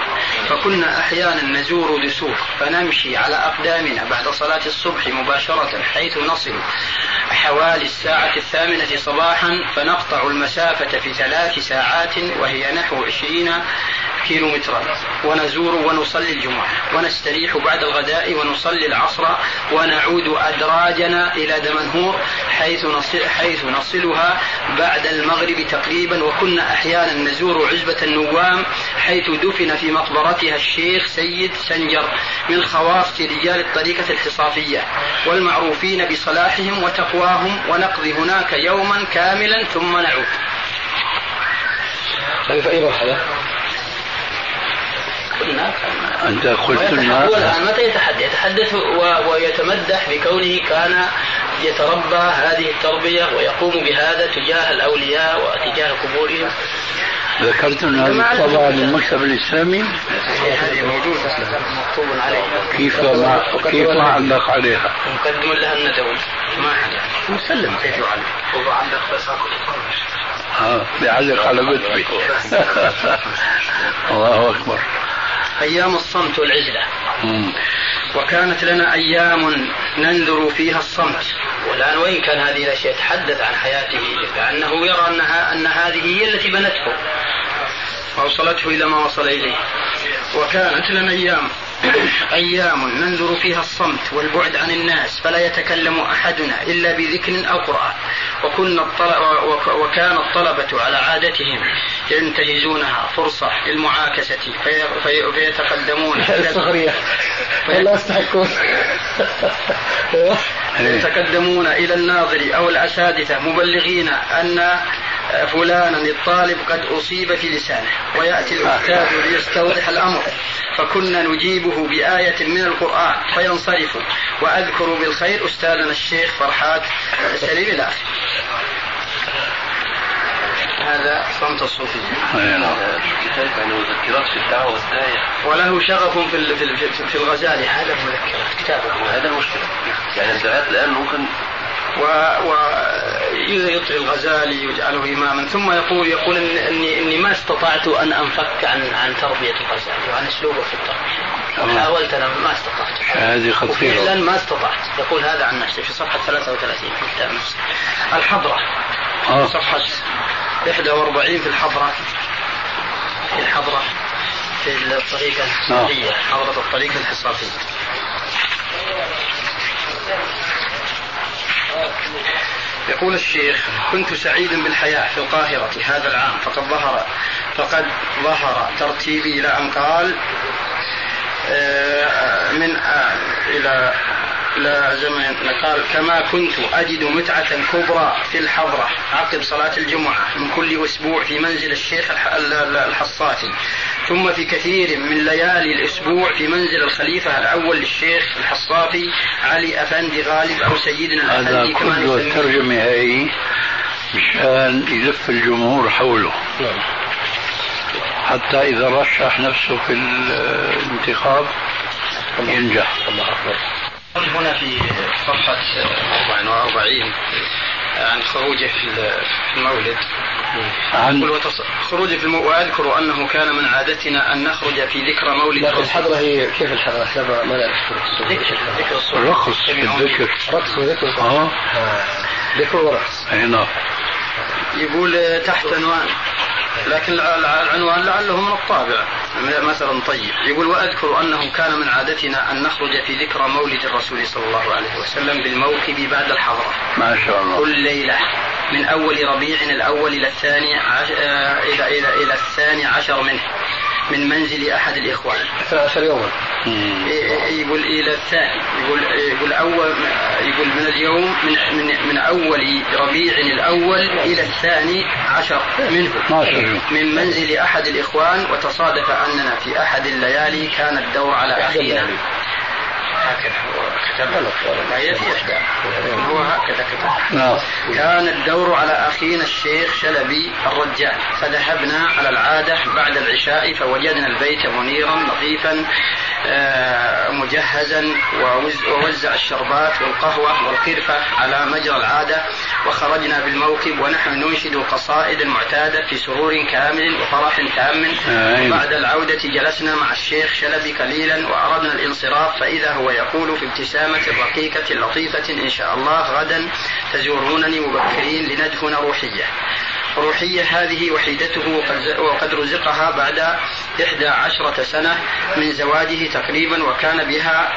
فكنا أحيانا نزور دسوق فنمشي على أقدامنا بعد صلاة الصبح مباشرة حيث نصل حوالي الساعة الثامنة صباحا فنقطع المسافة في ثلاث ساعات وهي نحو عشرين كيلو مترا ونزور ونصلي الجمعة. ونستريح بعد الغداء ونصلي العصر ونعود أدراجنا إلى دمنهور حيث نصل حيث نصلها بعد المغرب تقريبا وكنا أحيانا نزور عزبة النوام حيث دفن في مقبرتها الشيخ سيد سنجر من خواص رجال الطريقة الحصافية والمعروفين بصلاحهم وتقواهم ونقضي هناك يوما كاملا ثم نعود هذه في أي مرحلة؟ قلنا أنت قلت لنا هو الآن متى يتحدث؟ يتحدث و... ويتمدح بكونه كان يتربى هذه التربية ويقوم بهذا تجاه الأولياء وتجاه قبورهم. ذكرت أن هذه الطبعة للمكتب الإسلامي هذه موجودة. مكتوب عليه كيف ما كيف ما علق عليها؟ مقدم لها الندوي. ما حدا مسلم. كيف يعلق هو عندك بس ها بيعلق على كتبي الله أكبر. أيام الصمت والعزلة. مم. وكانت لنا أيام ننذر فيها الصمت. والآن وإن كان هذه الأشياء يتحدث عن حياته كأنه يرى أنها أن هذه هي التي بنته. وأوصلته إلى ما وصل إليه. وكانت لنا أيام أيام ننذر فيها الصمت والبعد عن الناس فلا يتكلم أحدنا إلا بذكر أو قرآن. وكنا الطلب وكان الطلبة على عادتهم. ينتهزونها فرصة للمعاكسة في في فيتقدمون. إلى الصغرية والله يستحقون. يتقدمون إلى الناظر أو الأساتذة مبلغين أن فلانا الطالب قد أصيب في لسانه ويأتي الأستاذ ليستوضح الأمر. فكنا نجيبه بآية من القرآن فينصرف. وأذكر بالخير أستاذنا الشيخ فرحات سليم إلى آخره هذا صمت الصوفي. أي نعم. كتاب يعني مذكرات في الدعوة والداعية؟ وله شغف في في في الغزالي هذا مذكرات كتابة. هذا المشكلة يعني الدعاة الآن ممكن و, و يطغي الغزالي يجعله إماما ثم يقول يقول إن اني إني ما استطعت أن أنفك عن عن تربية الغزالي وعن أسلوبه في التربية. حاولت أنا ما استطعت. هذه خطيرة. ما استطعت. يقول هذا عن نفسه في صفحة 33 في الكتاب نفسه. الحضرة. آه. صفحه 41 في الحضرة. في الحضرة في الطريقة الحصافيه حضرة الطريقة الحصافيه يقول الشيخ كنت سعيدا بالحياة في القاهرة هذا العام فقد ظهر فقد ظهر ترتيبي إلى أن قال آه، من آه، إلى إلى زمن قال كما كنت أجد متعة كبرى في الحضرة عقب صلاة الجمعة من كل أسبوع في منزل الشيخ الح- ال- ال- الحصافي ثم في كثير من ليالي الأسبوع في منزل الخليفة الأول للشيخ الحصافي علي أفندي غالب أو سيدنا هذا الأفندي كما كله. الترجمة هي مشان يلف الجمهور حوله. حتى إذا رشح نفسه في الانتخاب ينجح. الله أكبر. هنا في صفحة 44 عن خروجه في المولد. عن وتص- خروجه في المولد وأذكر أنه كان من عادتنا أن نخرج في ذكرى مولد لكن الحضرة هي كيف الحضرة؟ إحنا ما نعرف ذكر رقص في الذكر رقص وذكر آه. ذكر ورقص. اي نعم يقول تحت عنوان لكن العنوان لعله من الطابع. مثلا طيب يقول وأذكر أنه كان من عادتنا أن نخرج في ذكرى مولد الرسول صلى الله عليه وسلم بالموكب بعد الحضرة. ما شاء الله. كل ليلة من أول ربيع الأول إلى الثاني عش... آه، إلى إلى إلى الثاني عشر منه. من منزل أحد الإخوان. 12 يوما. يقول إلى الثاني. يقول يقول أول يقول من اليوم من من, من أول ربيع الأول إلى الثاني عشر منه. 12 من منزل أحد الإخوان وتصادف أننا في أحد الليالي كان الدور على أخينا. هكذا. كتب هو هكذا كتب نعم كان الدور على أخينا الشيخ شلبي الرجال فذهبنا على العادة بعد العشاء فوجدنا البيت منيرا لطيفا مجهزا ووز- ووزع الشربات والقهوة والقرفة على مجرى العادة وخرجنا بالموكب ونحن ننشد القصائد المعتادة في سرور كامل وفرح تام. بعد العودة جلسنا مع الشيخ شلبي قليلا وأردنا الانصراف فإذا هو يقول في ابتسامة رقيقة لطيفة إن شاء الله غدا تزورونني مبكرين لندفن روحية روحية هذه وحيدته وقد- رزقها بعد إحدى عشرة سنة من زواجه تقريبا وكان بها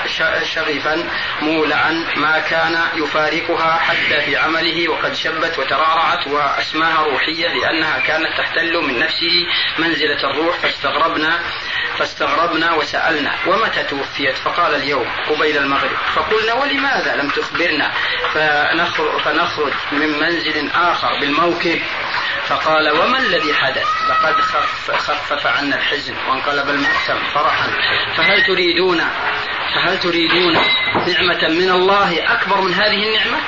شغفا مولعا ما كان يفارقها حتى في عمله وقد شبت وترعرعت وأسماها روحية لأنها كانت تحتل من نفسه منزلة الروح فاستغربنا فاستغربنا وسألنا ومتى توفيت؟ فقال اليوم قبيل المغرب. فقلنا ولماذا لم تخبرنا؟ فنخرج, فنخرج من منزل آخر بالموكب. فقال وما الذي حدث؟ لقد خف خفف عنا الحزن وانقلب المأتم فرحا. فهل تريدون فهل تريدون نعمة من الله أكبر من هذه النعمة؟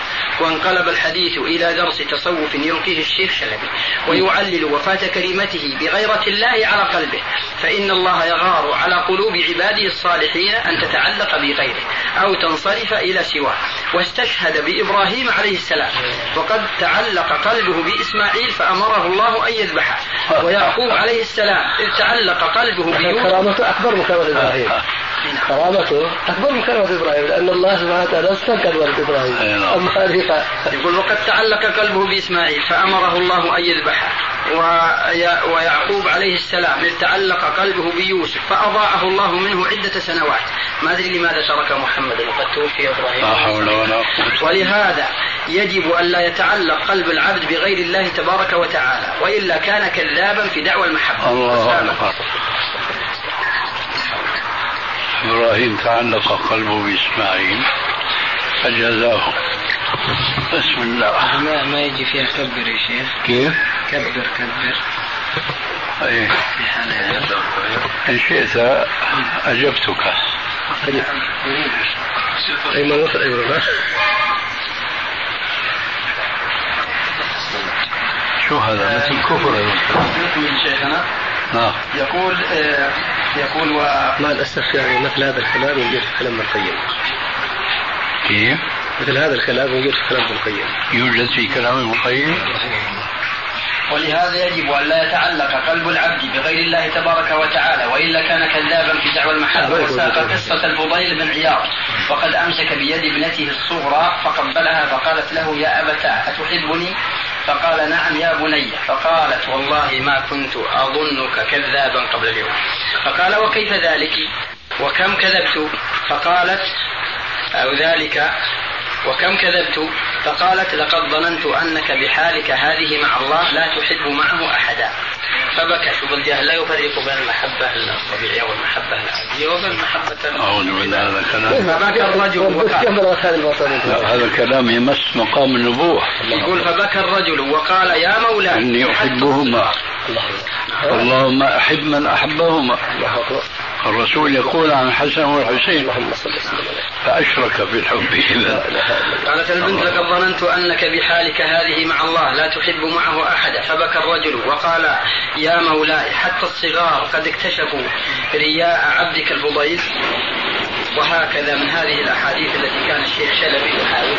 وانقلب الحديث إلى درس تصوف يلقيه الشيخ شلبي ويعلل وفاة كلمته بغيرة الله على قلبه. فإن الله يغار على قلوب عباده الصالحين أن تتعلق بغيره أو تنصرف إلى سواه. واستشهد بإبراهيم عليه السلام. وقد تعلق قلبه بإسماعيل فأمره الله أن يذبحه. ويعقوب عليه السلام إذ تعلق قلبه بيوسف. كرامته أكبر من كرامة إبراهيم. كرامته أكبر من كرامة إبراهيم لأن الله سبحانه وتعالى استنكر ولد إبراهيم. نعم. أما هذه ف- يقول وقد تعلق قلبه بإسماعيل فأمره الله أن يذبحه. ويا- ويعقوب عليه السلام إذ تعلق قلبه بيوسف فأضاعه الله منه عدة سنوات. ما أدري لماذا ترك محمدا وقد توفي إبراهيم. لا حول ولا قوة. ولهذا يجب أن لا يتعلق قلب العبد بغير الله تبارك وتعالى وإلا كان كذابا في دعوى المحبة. الله إبراهيم تعلق قلبه بإسماعيل. فجزاه بسم الله. ما, ما يجي فيها كبر يا شيخ. كيف؟ كبر كبر. أي. إن شئت أجبتك. أي ما وصل أيوة شو هذا؟ مثل كفر يا شيخنا نعم يقول آه، يقول و مع الأسف يعني مثل هذا الكلام يوجد في كلام ابن القيم. كيف؟ مثل هذا الكلام يوجد في كلام ابن القيم. يوجد في كلام ابن القيم؟ ولهذا يجب أن لا يتعلق قلب العبد بغير الله تبارك وتعالى وإلا كان كذابا في دعوى المحبة وساق قصة الفضيل بن عياض. وقد أمسك بيد ابنته الصغرى فقبلها فقالت له يا أبتاه أتحبني؟ فقال نعم يا بني. فقالت والله ما كنت أظنك كذابا قبل اليوم. فقال وكيف ذلك؟ وكم كذبت؟ فقالت أو ذلك وكم كذبت؟ فقالت لقد ظننت أنك بحالك هذه مع الله لا تحب معه أحدا. فبكى شوف الجهل لا يفرق بين المحبة الطبيعية والمحبة العادية وبين المحبة أعوذ بالله هذا الكلام. فبكى الرجل وقال؟ هذا الكلام يمس مقام النبوة. يقول فبكى الرجل وقال يا مولاي إني أحبهما. اللهم أحب من أحبهما. الرسول يقول عن الحسن والحسين فأشرك في الحب إذا. قالت البنت لقد ظننت أنك بحالك هذه مع الله لا تحب معه أحدا فبكى الرجل وقال يا مولاي حتى الصغار قد اكتشفوا رياء عبدك الفضيل. وهكذا من هذه الأحاديث التي كان الشيخ شلبي يحاول.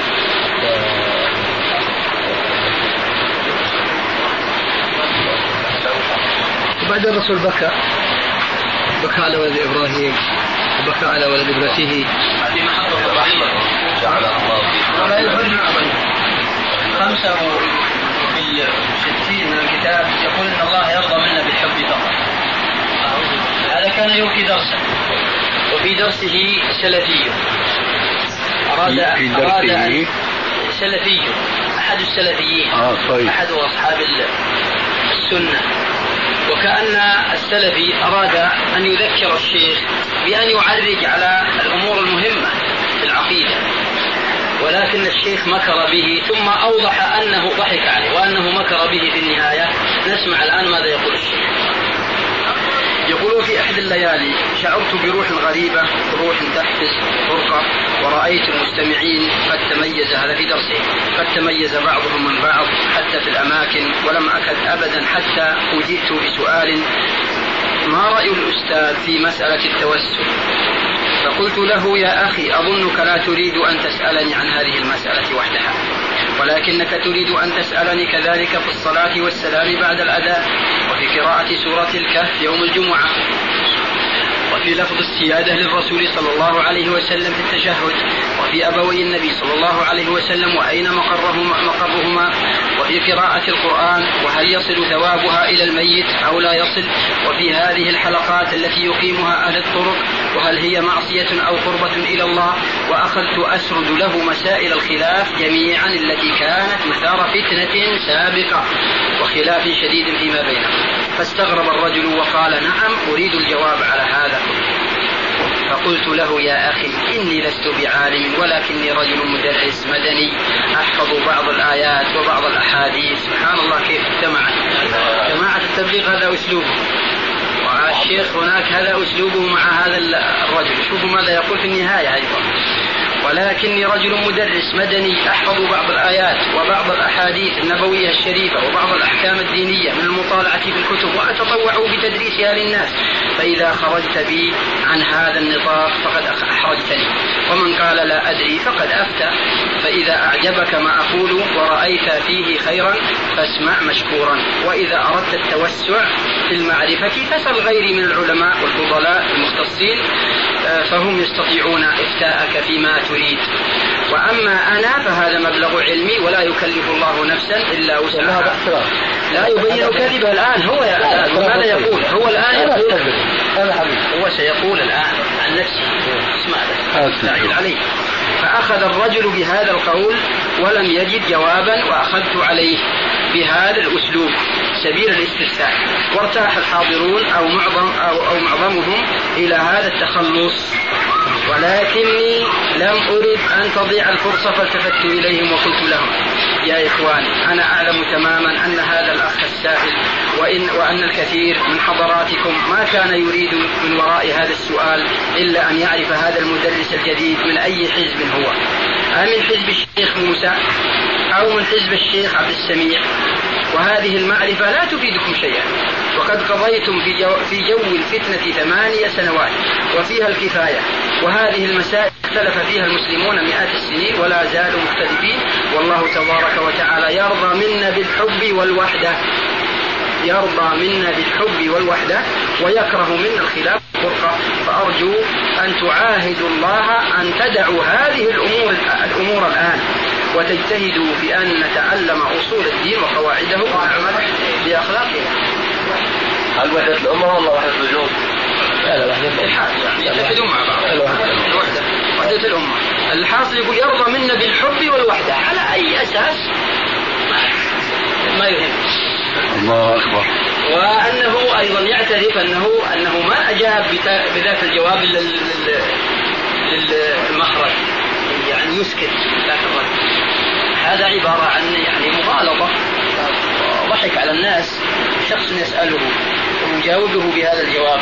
وبعد الرسول بكى. بكى على ولد إبراهيم وبكى على ولد ابنته. هذه محبة رحمة جعل الله خمسة 60 من الكتاب يقول إن الله يرضى منا بالحب فقط. هذا كان يلقي درسا وفي درسه سلفي. أراد في درسه أن سلفي. أحد السلفيين. آه طيب أحد أصحاب ال- السنة. وكأن السلفي أراد أن يذكر الشيخ بأن يعرج على الأمور المهمة في العقيدة ولكن الشيخ مكر به ثم أوضح أنه ضحك عليه وأنه مكر به في النهاية. نسمع الآن ماذا يقول الشيخ. يقول في إحدى الليالي شعرت بروح غريبة روح تحبس فرقة ورأيت المستمعين قد تميز هذا في درسه. قد تميز بعضهم من بعض حتى في الأماكن ولم أكد أبدا حتى فوجئت بسؤال ما رأي الأستاذ في مسألة التوسل؟ فقلت له يا أخي أظنك لا تريد أن تسألني عن هذه المسألة وحدها. ولكنك تريد أن تسألني كذلك في الصلاة والسلام بعد الأداء وفي قراءة سورة الكهف يوم الجمعة وفي لفظ السيادة للرسول صلى الله عليه وسلم في التشهد وفي أبوي النبي صلى الله عليه وسلم وأين مقرهما, مقرهما وفي قراءة القرآن وهل يصل ثوابها إلى الميت أو لا يصل وفي هذه الحلقات التي يقيمها أهل الطرق وهل هي معصية أو قربة إلى الله؟ وأخذت أسرد له مسائل الخلاف جميعا التي كانت مثار فتنة سابقة وخلاف شديد فيما بينهم. فاستغرب الرجل وقال نعم أريد الجواب على هذا. فقلت له يا أخي إني لست بعالم ولكني رجل مدرس مدني أحفظ بعض الآيات وبعض الأحاديث. سبحان الله كيف اجتمعت؟ جماعة التبليغ هذا والشيخ هناك هذا أسلوبه مع هذا الرجل. شوفوا ماذا يقول في النهاية أيضا. ولكني رجل مدرس مدني أحفظ بعض الآيات وبعض الأحاديث النبوية الشريفة وبعض الأحكام الدينية من المطالعة في الكتب وأتطوع بتدريسها للناس. فإذا خرجت بي عن هذا النطاق فقد أحرجتني ومن قال لا أدري فقد أفتى فإذا أعجبك ما أقول ورأيت فيه خيرا فاسمع مشكورا. وإذا أردت التوسع في المعرفة فاسأل غيري من العلماء والفضلاء المختصين فهم يستطيعون إفتاءك فيما تريد وأما أنا فهذا مبلغ علمي ولا يكلف الله نفسا إلا وسعها. لا يبين كذبه الآن. هو ماذا يقول؟ هو الآن يقول هو سيقول الآن عن نفسه. اسمع استعجل عليه فأخذ الرجل بهذا القول ولم يجد جوابا وأخذت عليه بهذا الأسلوب سبيل الاستفسار وارتاح الحاضرون أو معظم أو, أو معظمهم إلى هذا التخلص. ولكني لم أرد أن تضيع الفرصة فالتفت إليهم وقلت لهم يا إخواني أنا أعلم تماما أن هذا الأخ السائل وإن وأن الكثير من حضراتكم ما كان يريد من وراء هذا السؤال إلا أن يعرف هذا المدرس الجديد من أي حزب هو. أمن حزب الشيخ موسى أو من حزب الشيخ عبد السميع؟ وهذه المعرفة لا تفيدكم شيئا. وقد قضيتم في جو, في جو الفتنة ثمانية سنوات وفيها الكفاية وهذه المسائل اختلف فيها المسلمون مئات السنين ولا زالوا مختلفين. والله تبارك وتعالى يرضى منا بالحب والوحدة. يرضى منا بالحب والوحدة ويكره منا الخلاف. والفرقة فأرجو أن تعاهدوا الله أن تدعوا هذه الأمور الأمور الآن وتجتهدوا في أن نتعلم أصول الدين وقواعده ونعمل بأخلاقها. هل وحدة الأمة ولا وحدة الوجود؟ لا لا وحدة يتحدون مع بعض. الوحدة. وحدة الأمة. الحاصل يقول يرضى منا بالحب والوحدة. على أي أساس؟ ما يهم. الله أكبر. وأنه أيضا يعترف أنه أنه ما أجاب بذاك الجواب للمخرج يعني يسكت. الرجل هذا عبارة عن يعني مغالطة. ضحك على الناس. شخص يسأله ويجاوبه بهذا الجواب.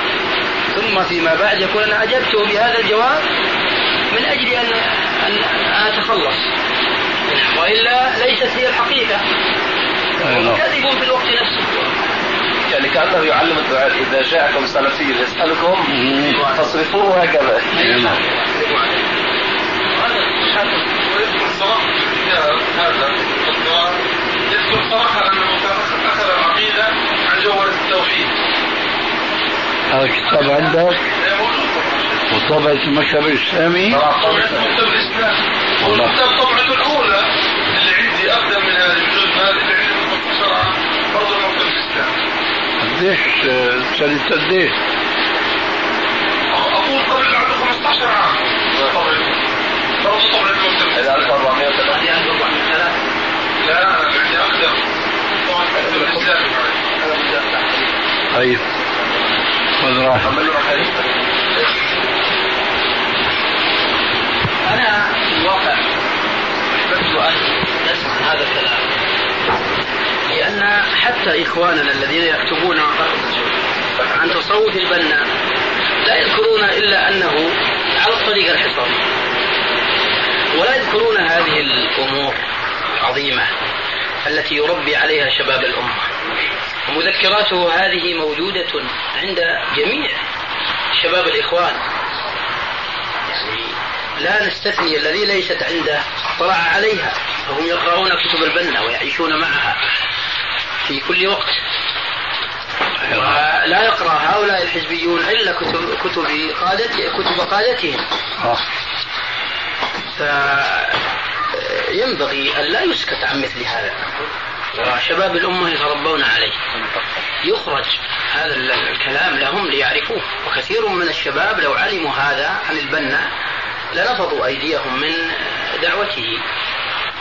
ثم فيما بعد يقول أنا أجبته بهذا الجواب. من أجل أن أن أتخلص. وإلا ليست هي الحقيقة. كذب في الوقت نفسه. يعني كأنه يعلم الدعاء إذا جاءكم سلفي يسألكم فاصرفوه هكذا هذا الدعاء يذكر صراحة أنه أخذ العقيدة عن التوحيد. هذا الكتاب عندك؟ وطبعة المكتب الإسلامي؟ طبعة المكتب الإسلامي. والكتاب طبعته الأولى اللي عندي أقدم من هذه بجزء هذه اللي عندي قديش سنة قديش؟ أبوه قبل عنده 15 عام. قبل فرض قبل الموت إلى 1403 لا أنا عندي أقدم. طيب. خذ راحتك. أنا في الواقع أحببت أن نسمع هذا الكلام لأن حتى إخواننا الذين يكتبون عن تصوف البنا لا يذكرون إلا أنه على الطريقة الحصانية ولا يذكرون هذه الأمور العظيمة التي يربي عليها شباب الأمة. ومذكراته هذه موجودة عند جميع شباب الإخوان. لا نستثني الذي ليست عنده طلع عليها. فهم يقرؤون كتب البنا ويعيشون معها في كل وقت. ولا يقرأ هؤلاء الحزبيون إلا كتب كتب قادة كتب قادتهم. فينبغي أن لا يسكت عن مثل هذا. وشباب الأمة يتربون عليه. يخرج هذا الكلام لهم ليعرفوه. وكثير من الشباب لو علموا هذا عن البنا لنفضوا أيديهم من دعوته.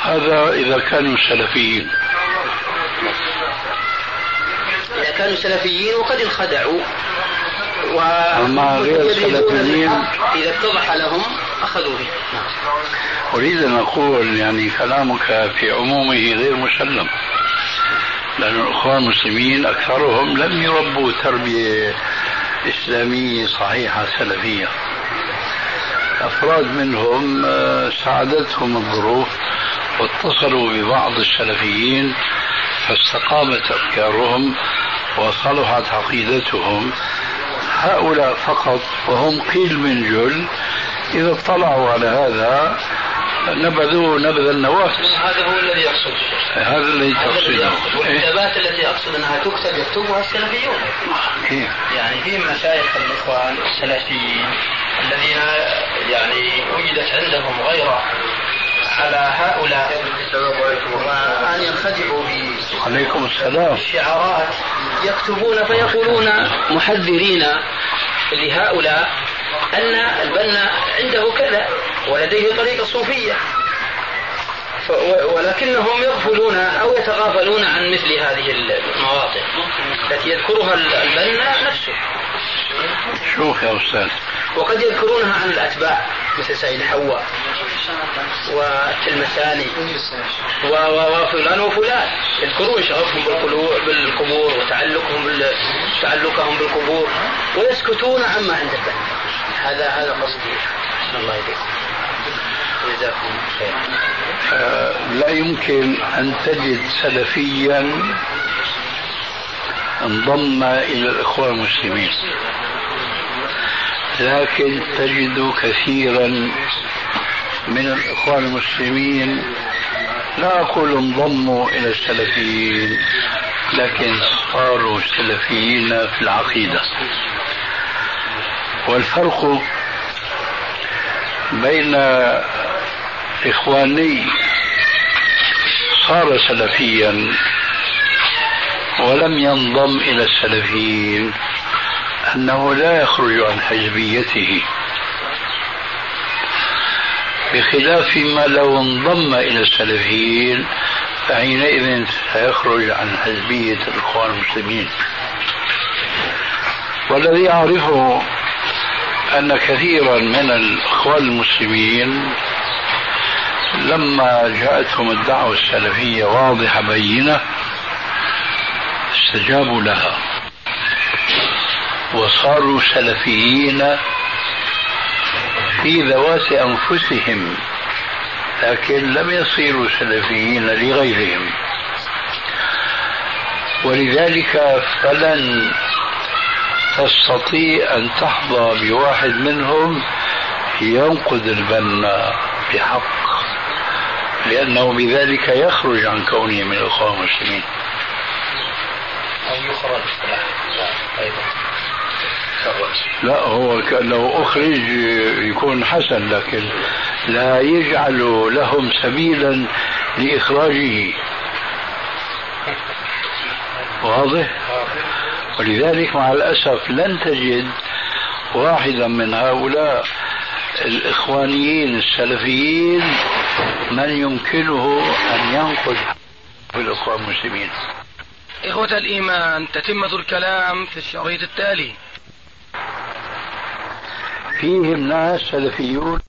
هذا إذا كانوا سلفيين. إذا كانوا سلفيين وقد انخدعوا. و أما غير السلفيين إذا اتضح لهم أخذوا به. نعم. أريد أن أقول يعني كلامك في عمومه غير مسلم. لأن الأخوان المسلمين أكثرهم لم يربوا تربية إسلامية صحيحة سلفية. أفراد منهم آه، ساعدتهم الظروف واتصلوا ببعض السلفيين فاستقامت أفكارهم وصلحت عقيدتهم. هؤلاء فقط وهم قيل من جل إذا اطلعوا على هذا نبذوه نبذ النواة هذا هو الذي يقصد. هذا الذي تقصده. والكتابات التي أقصد أنها تكتب يكتبها السلفيون. كيف؟ يعني في مشايخ الإخوان السلفيين. الذين يعني وجدت عندهم غيرة على هؤلاء. وأن ينخدعوا عليكم السلام. بالشعارات يكتبون فيقولون محذرين لهؤلاء أن البنا عنده كذا ولديه طريقة صوفية. ولكنهم يغفلون أو يتغافلون عن مثل هذه المواطن التي يذكرها البنا نفسه. شوف يا أستاذ وقد يذكرونها عن الأتباع مثل سيد حواء والتلمساني وفلان وفلان. يذكرون شغفهم بالقبور وتعلقهم. تعلقهم بالقبور ويسكتون عما عند البنا هذا هذا قصدي. الله إليكم جزاكم خير. آه، لا يمكن أن تجد سلفيا انضم إلى الإخوان المسلمين. لكن تجد كثيرا من الإخوان المسلمين لا أقول انضموا إلى السلفيين لكن صاروا سلفيين في العقيدة. والفرق بين إخواني صار سلفيا ولم ينضم إلى السلفيين. أنه لا يخرج عن حزبيته. بخلاف ما لو انضم إلى السلفيين فحينئذ سيخرج عن حزبية الإخوان المسلمين. والذي أعرفه أن كثيرا من الإخوان المسلمين لما جاءتهم الدعوة السلفية واضحة بينة استجابوا لها. وصاروا سلفيين في ذوات أنفسهم لكن لم يصيروا سلفيين لغيرهم. ولذلك فلن تستطيع أن تحظى بواحد منهم ينقذ البنا بحق لأنه بذلك يخرج عن كونه من الأخوة المسلمين. أو يخرج. أيضا. لا هو لو أخرج يكون حسن لكن لا يجعل لهم سبيلا لإخراجه. واضح؟ ولذلك مع الأسف لن تجد واحدا من هؤلاء الإخوانيين السلفيين من يمكنه أن ينقذ الإخوان المسلمين. إخوة الإيمان تتمة الكلام في الشريط التالي. فيهم ناس سلفيون.